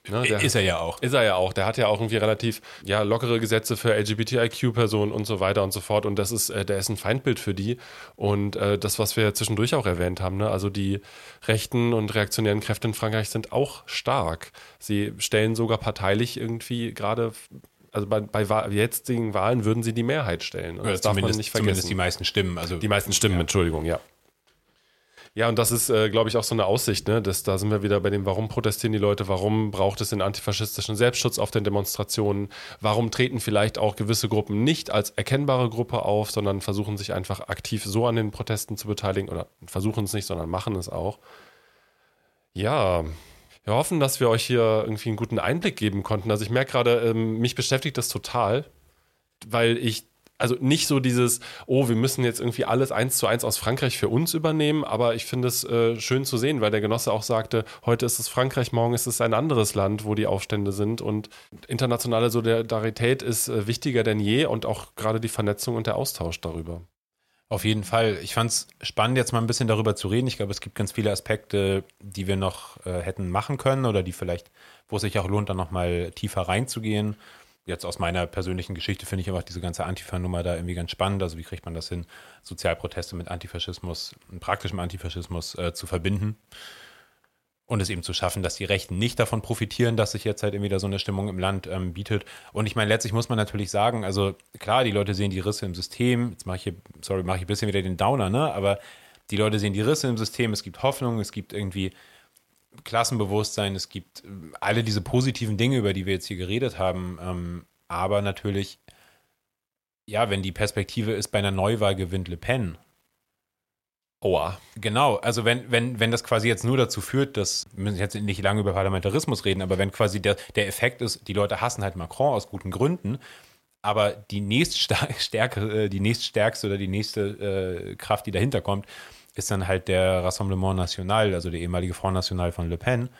Ne, der, ist er ja auch. Ist er ja auch. Der hat ja auch irgendwie relativ ja, lockere Gesetze für LGBTIQ-Personen und so weiter und so fort. Und das ist, äh, der ist ein Feindbild für die. Und äh, das, was wir zwischendurch auch erwähnt haben, ne? also die rechten und reaktionären Kräfte in Frankreich sind auch stark. Sie stellen sogar parteilich irgendwie gerade also bei, bei jetzigen Wahlen würden sie die Mehrheit stellen. Und das darf man nicht vergessen. Zumindest die meisten Stimmen. Also, die meisten Stimmen, ja. Entschuldigung, ja. Ja, und das ist, äh, glaube ich, auch so eine Aussicht, ne? Das, da sind wir wieder bei dem, warum protestieren die Leute, warum braucht es den antifaschistischen Selbstschutz auf den Demonstrationen, warum treten vielleicht auch gewisse Gruppen nicht als erkennbare Gruppe auf, sondern versuchen sich einfach aktiv so an den Protesten zu beteiligen oder versuchen es nicht, sondern machen es auch. Ja, wir hoffen, dass wir euch hier irgendwie einen guten Einblick geben konnten. Also ich merke gerade, ähm, mich beschäftigt das total, weil ich also nicht so dieses, oh, wir müssen jetzt irgendwie alles eins zu eins aus Frankreich für uns übernehmen, aber ich finde es äh, schön zu sehen, weil der Genosse auch sagte, heute ist es Frankreich, morgen ist es ein anderes Land, wo die Aufstände sind und internationale Solidarität ist äh, wichtiger denn je und auch gerade die Vernetzung und der Austausch darüber. Auf jeden Fall. Ich fand es spannend, jetzt mal ein bisschen darüber zu reden. Ich glaube, es gibt ganz viele Aspekte, die wir noch äh, hätten machen können oder die vielleicht, wo es sich auch lohnt, dann nochmal tiefer reinzugehen jetzt aus meiner persönlichen Geschichte finde ich einfach diese ganze Antifa-Nummer da irgendwie ganz spannend. Also wie kriegt man das hin, Sozialproteste mit Antifaschismus, praktischem Antifaschismus äh, zu verbinden und es eben zu schaffen, dass die Rechten nicht davon profitieren, dass sich jetzt halt irgendwie da so eine Stimmung im Land ähm, bietet. Und ich meine, letztlich muss man natürlich sagen, also klar, die Leute sehen die Risse im System. Jetzt mache ich hier, sorry, mache ich ein bisschen wieder den Downer, ne? Aber die Leute sehen die Risse im System. Es gibt Hoffnung, es gibt irgendwie Klassenbewusstsein, es gibt äh, alle diese positiven Dinge, über die wir jetzt hier geredet haben. Ähm, aber natürlich, ja, wenn die Perspektive ist, bei einer Neuwahl gewinnt Le Pen. Oha. Genau, also wenn, wenn, wenn das quasi jetzt nur dazu führt, dass, wir müssen jetzt nicht lange über Parlamentarismus reden, aber wenn quasi der, der Effekt ist, die Leute hassen halt Macron aus guten Gründen, aber die nächststärke, äh, die nächststärkste oder die nächste äh, Kraft, die dahinter kommt, ist dann halt der Rassemblement National, also der ehemalige Front National von Le Pen.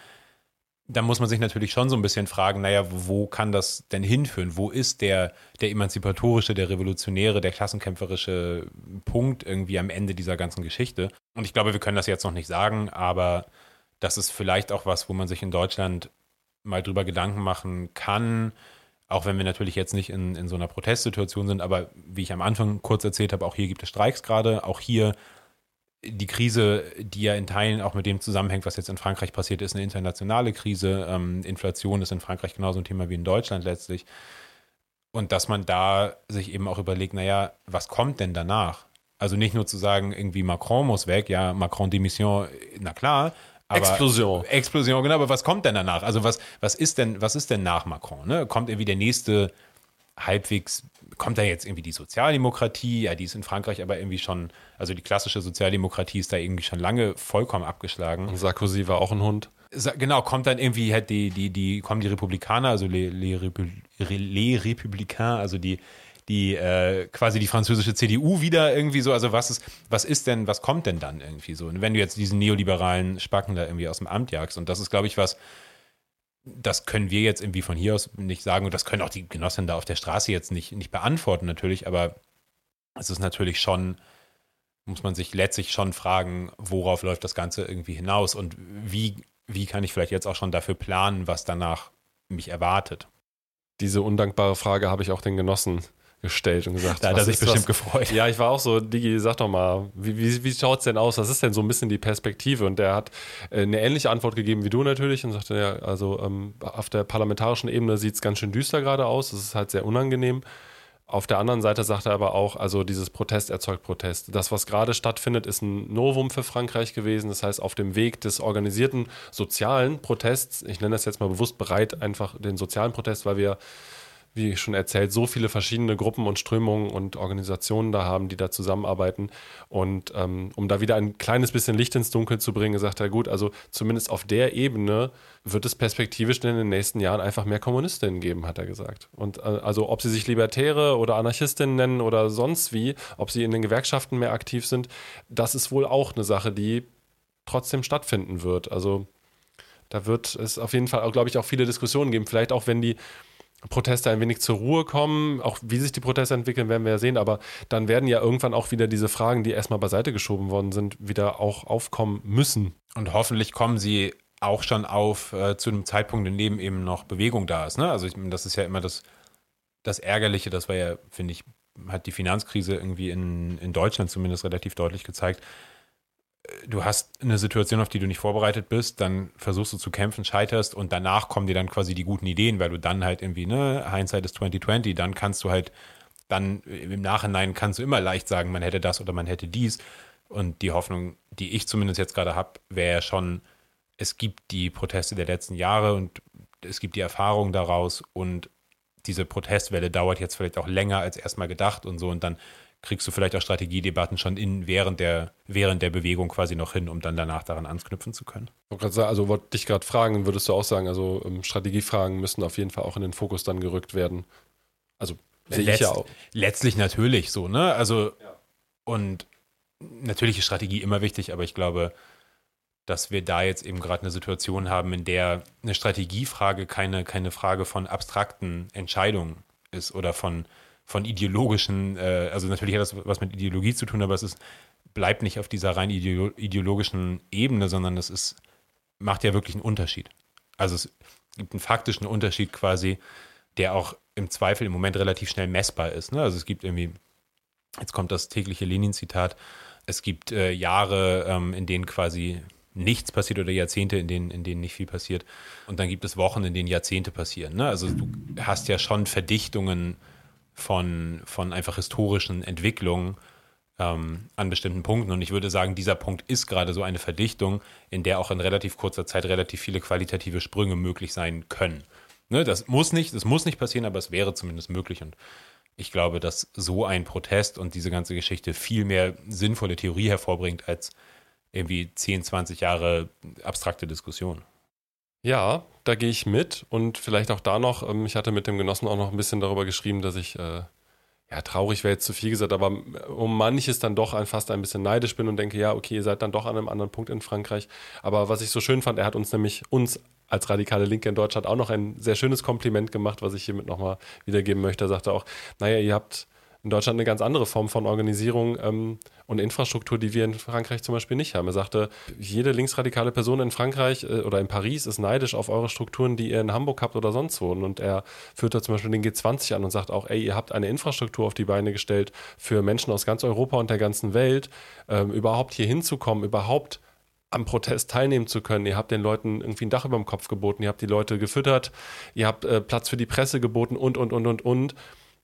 Da muss man sich natürlich schon so ein bisschen fragen, naja, wo kann das denn hinführen? Wo ist der, der emanzipatorische, der revolutionäre, der klassenkämpferische Punkt irgendwie am Ende dieser ganzen Geschichte? Und ich glaube, wir können das jetzt noch nicht sagen, aber das ist vielleicht auch was, wo man sich in Deutschland mal drüber Gedanken machen kann, auch wenn wir natürlich jetzt nicht in, in so einer Protestsituation sind, aber wie ich am Anfang kurz erzählt habe, auch hier gibt es Streiks gerade, auch hier die Krise, die ja in Teilen auch mit dem zusammenhängt, was jetzt in Frankreich passiert ist, eine internationale Krise. Ähm, Inflation ist in Frankreich genauso ein Thema wie in Deutschland letztlich. Und dass man da sich eben auch überlegt, naja, was kommt denn danach? Also nicht nur zu sagen, irgendwie Macron muss weg, ja, Macron Demission, na klar. Aber Explosion. Explosion, genau, aber was kommt denn danach? Also was, was ist denn, was ist denn nach Macron? Ne? Kommt irgendwie der nächste halbwegs, kommt da jetzt irgendwie die Sozialdemokratie, ja, die ist in Frankreich aber irgendwie schon, also die klassische Sozialdemokratie ist da irgendwie schon lange vollkommen abgeschlagen. Und Sarkozy war auch ein Hund. Genau, kommt dann irgendwie halt die, die, die, kommen die Republikaner, also les, les, les Républicains, also die, die äh, quasi die französische CDU wieder irgendwie so. Also was ist, was ist denn, was kommt denn dann irgendwie so? Und wenn du jetzt diesen neoliberalen Spacken da irgendwie aus dem Amt jagst, und das ist, glaube ich, was, das können wir jetzt irgendwie von hier aus nicht sagen und das können auch die Genossen da auf der Straße jetzt nicht, nicht beantworten natürlich, aber es ist natürlich schon, muss man sich letztlich schon fragen, worauf läuft das Ganze irgendwie hinaus und wie, wie kann ich vielleicht jetzt auch schon dafür planen, was danach mich erwartet. Diese undankbare Frage habe ich auch den Genossen gestellt und gesagt. Da hat er sich bestimmt was? gefreut. Ja, ich war auch so, Digi, sag doch mal, wie, wie, wie schaut es denn aus? Was ist denn so ein bisschen die Perspektive? Und der hat äh, eine ähnliche Antwort gegeben wie du natürlich und sagte, ja, also ähm, auf der parlamentarischen Ebene sieht es ganz schön düster gerade aus. Das ist halt sehr unangenehm. Auf der anderen Seite sagt er aber auch, also dieses Protest erzeugt Protest. Das, was gerade stattfindet, ist ein Novum für Frankreich gewesen. Das heißt, auf dem Weg des organisierten sozialen Protests, ich nenne das jetzt mal bewusst bereit, einfach den sozialen Protest, weil wir wie schon erzählt, so viele verschiedene Gruppen und Strömungen und Organisationen da haben, die da zusammenarbeiten. Und ähm, um da wieder ein kleines bisschen Licht ins Dunkel zu bringen, sagt er, gut, also zumindest auf der Ebene wird es perspektivisch in den nächsten Jahren einfach mehr Kommunistinnen geben, hat er gesagt. Und äh, also ob sie sich Libertäre oder Anarchistinnen nennen oder sonst wie, ob sie in den Gewerkschaften mehr aktiv sind, das ist wohl auch eine Sache, die trotzdem stattfinden wird. Also da wird es auf jeden Fall, glaube ich, auch viele Diskussionen geben. Vielleicht auch, wenn die Proteste ein wenig zur Ruhe kommen. Auch wie sich die Proteste entwickeln, werden wir ja sehen. Aber dann werden ja irgendwann auch wieder diese Fragen, die erstmal beiseite geschoben worden sind, wieder auch aufkommen müssen. Und hoffentlich kommen sie auch schon auf äh, zu einem Zeitpunkt, in dem eben noch Bewegung da ist. Ne? Also ich, das ist ja immer das, das Ärgerliche, das war ja, finde ich, hat die Finanzkrise irgendwie in, in Deutschland zumindest relativ deutlich gezeigt du hast eine Situation, auf die du nicht vorbereitet bist, dann versuchst du zu kämpfen, scheiterst und danach kommen dir dann quasi die guten Ideen, weil du dann halt irgendwie, ne, Hindsight ist 2020, dann kannst du halt, dann im Nachhinein kannst du immer leicht sagen, man hätte das oder man hätte dies. Und die Hoffnung, die ich zumindest jetzt gerade habe, wäre schon, es gibt die Proteste der letzten Jahre und es gibt die Erfahrung daraus und diese Protestwelle dauert jetzt vielleicht auch länger als erstmal gedacht und so und dann kriegst du vielleicht auch Strategiedebatten schon in, während, der, während der Bewegung quasi noch hin, um dann danach daran anknüpfen zu können. Also wollte dich gerade fragen, würdest du auch sagen, also ähm, Strategiefragen müssen auf jeden Fall auch in den Fokus dann gerückt werden. Also sehe Letzt, ich ja auch. Letztlich natürlich so, ne? Also ja. und natürlich ist Strategie immer wichtig, aber ich glaube, dass wir da jetzt eben gerade eine Situation haben, in der eine Strategiefrage keine, keine Frage von abstrakten Entscheidungen ist oder von von ideologischen, äh, also natürlich hat das was mit Ideologie zu tun, aber es ist, bleibt nicht auf dieser rein ideologischen Ebene, sondern es ist, macht ja wirklich einen Unterschied. Also es gibt einen faktischen Unterschied quasi, der auch im Zweifel im Moment relativ schnell messbar ist. Ne? Also es gibt irgendwie, jetzt kommt das tägliche Lenin-Zitat, es gibt äh, Jahre, ähm, in denen quasi nichts passiert oder Jahrzehnte, in denen, in denen nicht viel passiert. Und dann gibt es Wochen, in denen Jahrzehnte passieren. Ne? Also du hast ja schon Verdichtungen von, von einfach historischen Entwicklungen ähm, an bestimmten Punkten. Und ich würde sagen, dieser Punkt ist gerade so eine Verdichtung, in der auch in relativ kurzer Zeit relativ viele qualitative Sprünge möglich sein können. Ne, das muss nicht, das muss nicht passieren, aber es wäre zumindest möglich. Und ich glaube, dass so ein Protest und diese ganze Geschichte viel mehr sinnvolle Theorie hervorbringt als irgendwie 10, 20 Jahre abstrakte Diskussion. Ja, da gehe ich mit und vielleicht auch da noch, ähm, ich hatte mit dem Genossen auch noch ein bisschen darüber geschrieben, dass ich, äh, ja, traurig wäre jetzt zu viel gesagt, aber um manches dann doch ein, fast ein bisschen neidisch bin und denke, ja, okay, ihr seid dann doch an einem anderen Punkt in Frankreich. Aber was ich so schön fand, er hat uns nämlich, uns als radikale Linke in Deutschland auch noch ein sehr schönes Kompliment gemacht, was ich hiermit nochmal wiedergeben möchte. Er sagte auch, naja, ihr habt in Deutschland eine ganz andere Form von Organisierung ähm, und Infrastruktur, die wir in Frankreich zum Beispiel nicht haben. Er sagte, jede linksradikale Person in Frankreich äh, oder in Paris ist neidisch auf eure Strukturen, die ihr in Hamburg habt oder sonst wo. Und er führt da zum Beispiel den G20 an und sagt auch, ey, ihr habt eine Infrastruktur auf die Beine gestellt für Menschen aus ganz Europa und der ganzen Welt, ähm, überhaupt hier hinzukommen, überhaupt am Protest teilnehmen zu können. Ihr habt den Leuten irgendwie ein Dach über dem Kopf geboten, ihr habt die Leute gefüttert, ihr habt äh, Platz für die Presse geboten und, und, und, und, und.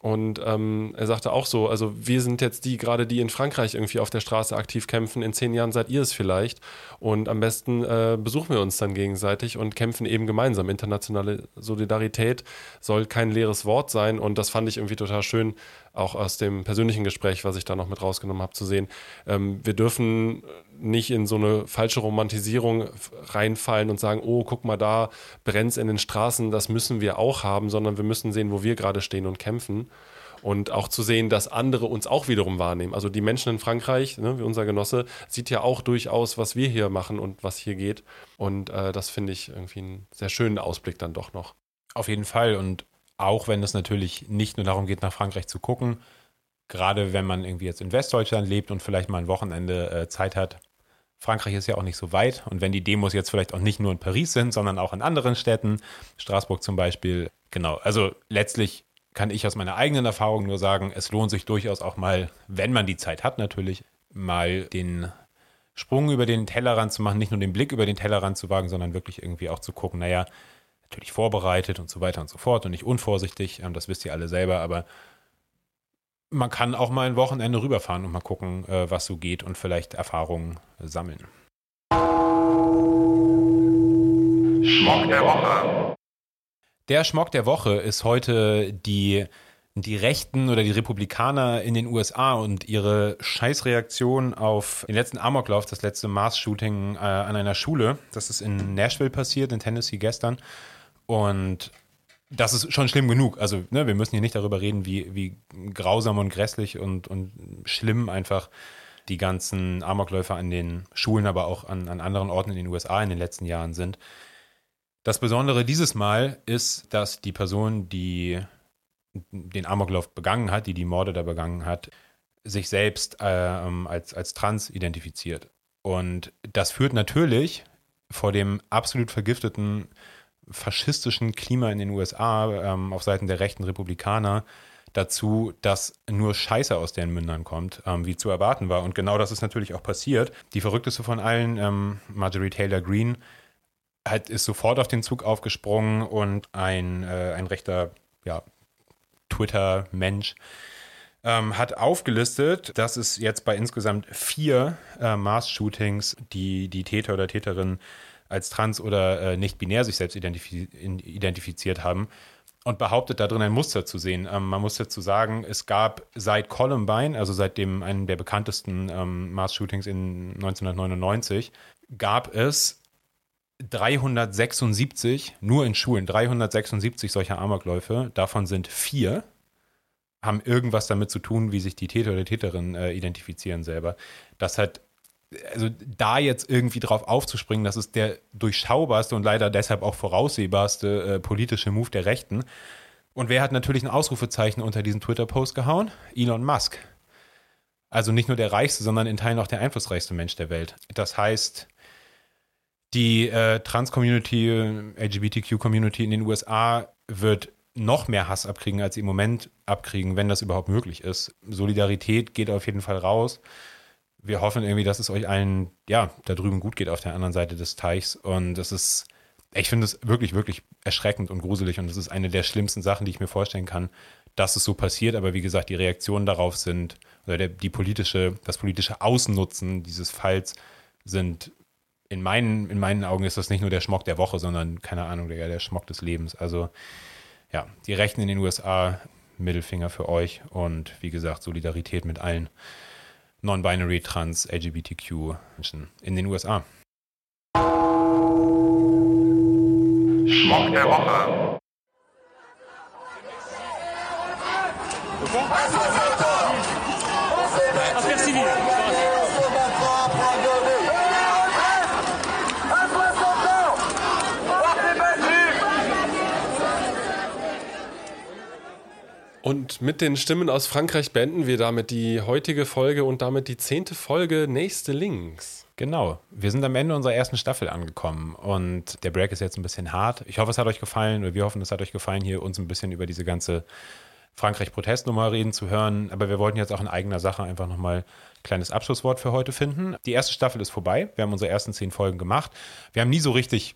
Und ähm, er sagte auch so, also wir sind jetzt die, gerade die in Frankreich irgendwie auf der Straße aktiv kämpfen. In zehn Jahren seid ihr es vielleicht. Und am besten äh, besuchen wir uns dann gegenseitig und kämpfen eben gemeinsam. Internationale Solidarität soll kein leeres Wort sein. Und das fand ich irgendwie total schön, auch aus dem persönlichen Gespräch, was ich da noch mit rausgenommen habe, zu sehen. Ähm, wir dürfen nicht in so eine falsche Romantisierung reinfallen und sagen, oh, guck mal, da brennt in den Straßen, das müssen wir auch haben, sondern wir müssen sehen, wo wir gerade stehen und kämpfen. Und auch zu sehen, dass andere uns auch wiederum wahrnehmen. Also die Menschen in Frankreich, ne, wie unser Genosse, sieht ja auch durchaus, was wir hier machen und was hier geht. Und äh, das finde ich irgendwie einen sehr schönen Ausblick dann doch noch. Auf jeden Fall. Und auch wenn es natürlich nicht nur darum geht, nach Frankreich zu gucken, gerade wenn man irgendwie jetzt in Westdeutschland lebt und vielleicht mal ein Wochenende äh, Zeit hat. Frankreich ist ja auch nicht so weit. Und wenn die Demos jetzt vielleicht auch nicht nur in Paris sind, sondern auch in anderen Städten, Straßburg zum Beispiel, genau. Also letztlich kann ich aus meiner eigenen Erfahrung nur sagen, es lohnt sich durchaus auch mal, wenn man die Zeit hat natürlich, mal den Sprung über den Tellerrand zu machen, nicht nur den Blick über den Tellerrand zu wagen, sondern wirklich irgendwie auch zu gucken, naja, natürlich vorbereitet und so weiter und so fort und nicht unvorsichtig, ähm, das wisst ihr alle selber, aber man kann auch mal ein Wochenende rüberfahren und mal gucken, äh, was so geht und vielleicht Erfahrungen sammeln. Schmock der Woche. Der Schmock der Woche ist heute die, die Rechten oder die Republikaner in den USA und ihre Scheißreaktion auf den letzten Amoklauf, das letzte Mars-Shooting äh, an einer Schule. Das ist in Nashville passiert, in Tennessee gestern. Und das ist schon schlimm genug. Also, ne, wir müssen hier nicht darüber reden, wie, wie grausam und grässlich und, und schlimm einfach die ganzen Amokläufer an den Schulen, aber auch an, an anderen Orten in den USA in den letzten Jahren sind. Das Besondere dieses Mal ist, dass die Person, die den Amoklauf begangen hat, die die Morde da begangen hat, sich selbst äh, als, als trans identifiziert. Und das führt natürlich vor dem absolut vergifteten faschistischen Klima in den USA ähm, auf Seiten der rechten Republikaner dazu, dass nur Scheiße aus deren Mündern kommt, ähm, wie zu erwarten war. Und genau das ist natürlich auch passiert. Die verrückteste von allen, ähm, Marjorie Taylor Greene, hat, ist sofort auf den Zug aufgesprungen und ein, äh, ein rechter ja, Twitter-Mensch ähm, hat aufgelistet, dass es jetzt bei insgesamt vier äh, Mars-Shootings die, die Täter oder Täterin als trans oder äh, nicht binär sich selbst identifiz identifiziert haben und behauptet da drin ein Muster zu sehen. Ähm, man muss dazu sagen, es gab seit Columbine, also seit dem einem der bekanntesten ähm, Mars-Shootings in 1999, gab es 376, nur in Schulen, 376 solcher Amokläufe. Davon sind vier, haben irgendwas damit zu tun, wie sich die Täter oder Täterin äh, identifizieren selber. Das hat also da jetzt irgendwie drauf aufzuspringen, das ist der durchschaubarste und leider deshalb auch voraussehbarste äh, politische Move der Rechten. Und wer hat natürlich ein Ausrufezeichen unter diesen Twitter-Post gehauen? Elon Musk. Also nicht nur der reichste, sondern in Teilen auch der einflussreichste Mensch der Welt. Das heißt, die äh, Trans-Community, LGBTQ-Community in den USA wird noch mehr Hass abkriegen, als sie im Moment abkriegen, wenn das überhaupt möglich ist. Solidarität geht auf jeden Fall raus wir hoffen irgendwie, dass es euch allen, ja, da drüben gut geht auf der anderen Seite des Teichs. Und es ist, ich finde es wirklich, wirklich erschreckend und gruselig. Und es ist eine der schlimmsten Sachen, die ich mir vorstellen kann, dass es so passiert. Aber wie gesagt, die Reaktionen darauf sind, oder der, die politische, das politische Ausnutzen dieses Falls sind in meinen, in meinen Augen ist das nicht nur der Schmock der Woche, sondern, keine Ahnung, der, der Schmock des Lebens. Also, ja, die Rechten in den USA, Mittelfinger für euch und wie gesagt, Solidarität mit allen Non-Binary, Trans, LGBTQ Menschen in den USA. Schmock der Woche. Affaires Und mit den Stimmen aus Frankreich beenden wir damit die heutige Folge und damit die zehnte Folge Nächste Links. Genau. Wir sind am Ende unserer ersten Staffel angekommen und der Break ist jetzt ein bisschen hart. Ich hoffe, es hat euch gefallen oder wir hoffen, es hat euch gefallen, hier uns ein bisschen über diese ganze Frankreich-Protestnummer reden zu hören. Aber wir wollten jetzt auch in eigener Sache einfach nochmal ein kleines Abschlusswort für heute finden. Die erste Staffel ist vorbei. Wir haben unsere ersten zehn Folgen gemacht. Wir haben nie so richtig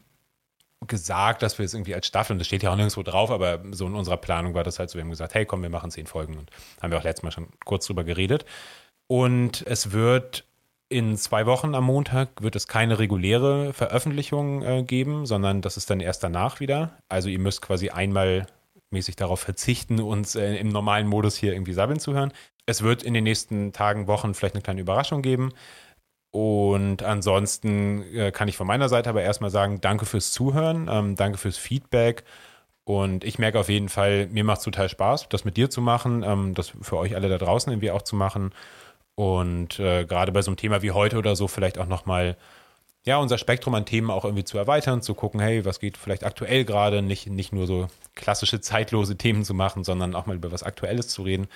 gesagt, dass wir es irgendwie als Staffel, und das steht ja auch nirgendwo drauf, aber so in unserer Planung war das halt so, wir haben gesagt, hey komm, wir machen zehn Folgen und haben wir auch letztes Mal schon kurz drüber geredet. Und es wird in zwei Wochen am Montag wird es keine reguläre Veröffentlichung äh, geben, sondern das ist dann erst danach wieder. Also ihr müsst quasi einmal mäßig darauf verzichten, uns äh, im normalen Modus hier irgendwie sabbeln zu hören. Es wird in den nächsten Tagen, Wochen vielleicht eine kleine Überraschung geben. Und ansonsten äh, kann ich von meiner Seite aber erstmal sagen, danke fürs Zuhören, ähm, danke fürs Feedback Und ich merke auf jeden Fall, mir macht es total Spaß, das mit dir zu machen, ähm, das für euch alle da draußen irgendwie auch zu machen. Und äh, gerade bei so einem Thema wie heute oder so vielleicht auch nochmal ja, unser Spektrum an Themen auch irgendwie zu erweitern, zu gucken, hey, was geht vielleicht aktuell gerade, nicht, nicht nur so klassische zeitlose Themen zu machen, sondern auch mal über was Aktuelles zu reden.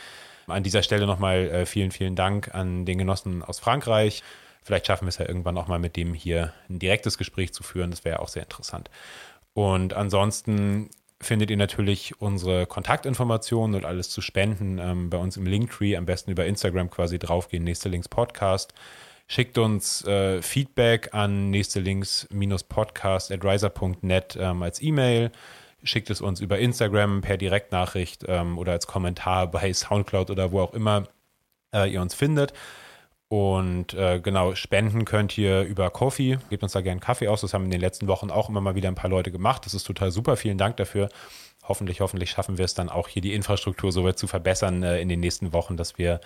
An dieser Stelle nochmal äh, vielen, vielen Dank an den Genossen aus Frankreich. Vielleicht schaffen wir es ja irgendwann auch mal mit dem hier ein direktes Gespräch zu führen. Das wäre auch sehr interessant. Und ansonsten findet ihr natürlich unsere Kontaktinformationen und alles zu spenden ähm, bei uns im Linktree. Am besten über Instagram quasi draufgehen, nächste Links Podcast. Schickt uns äh, Feedback an nächste Links-Podcast at riser.net ähm, als E-Mail. Schickt es uns über Instagram per Direktnachricht ähm, oder als Kommentar bei Soundcloud oder wo auch immer äh, ihr uns findet. Und äh, genau, spenden könnt ihr über Kofi. Gebt uns da gerne Kaffee aus. Das haben in den letzten Wochen auch immer mal wieder ein paar Leute gemacht. Das ist total super. Vielen Dank dafür. Hoffentlich, hoffentlich schaffen wir es dann auch hier die Infrastruktur so weit zu verbessern äh, in den nächsten Wochen, dass wir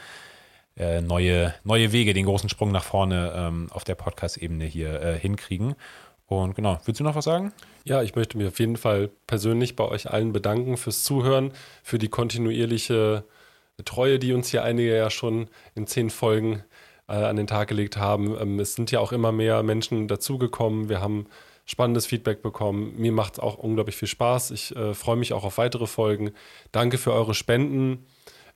äh, neue, neue Wege, den großen Sprung nach vorne ähm, auf der Podcast-Ebene hier äh, hinkriegen. Und genau, willst du noch was sagen? Ja, ich möchte mich auf jeden Fall persönlich bei euch allen bedanken fürs Zuhören, für die kontinuierliche Treue, die uns hier einige ja schon in zehn Folgen äh, an den Tag gelegt haben. Ähm, es sind ja auch immer mehr Menschen dazugekommen. Wir haben spannendes Feedback bekommen. Mir macht es auch unglaublich viel Spaß. Ich äh, freue mich auch auf weitere Folgen. Danke für eure Spenden.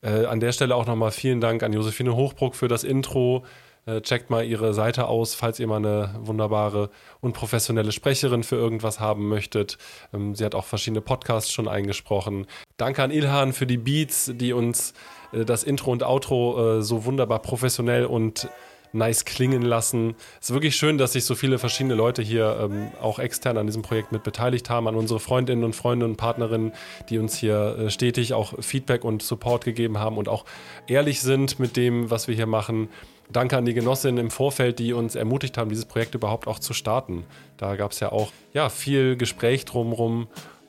Äh, an der Stelle auch nochmal vielen Dank an Josephine Hochbruck für das Intro. Äh, checkt mal ihre Seite aus, falls ihr mal eine wunderbare und professionelle Sprecherin für irgendwas haben möchtet. Ähm, sie hat auch verschiedene Podcasts schon eingesprochen. Danke an Ilhan für die Beats, die uns das Intro und Outro äh, so wunderbar professionell und nice klingen lassen. Es ist wirklich schön, dass sich so viele verschiedene Leute hier ähm, auch extern an diesem Projekt mit beteiligt haben, an unsere Freundinnen und Freunde und Partnerinnen, die uns hier äh, stetig auch Feedback und Support gegeben haben und auch ehrlich sind mit dem, was wir hier machen. Danke an die Genossinnen im Vorfeld, die uns ermutigt haben, dieses Projekt überhaupt auch zu starten. Da gab es ja auch ja, viel Gespräch drumherum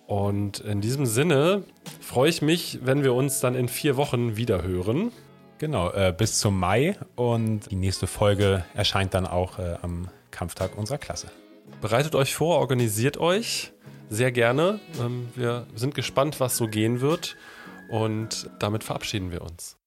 und in diesem Sinne freue ich mich, wenn wir uns dann in vier Wochen wieder hören. Genau, äh, bis zum Mai und die nächste Folge erscheint dann auch äh, am Kampftag unserer Klasse. Bereitet euch vor, organisiert euch sehr gerne. Ähm, wir sind gespannt, was so gehen wird und damit verabschieden wir uns.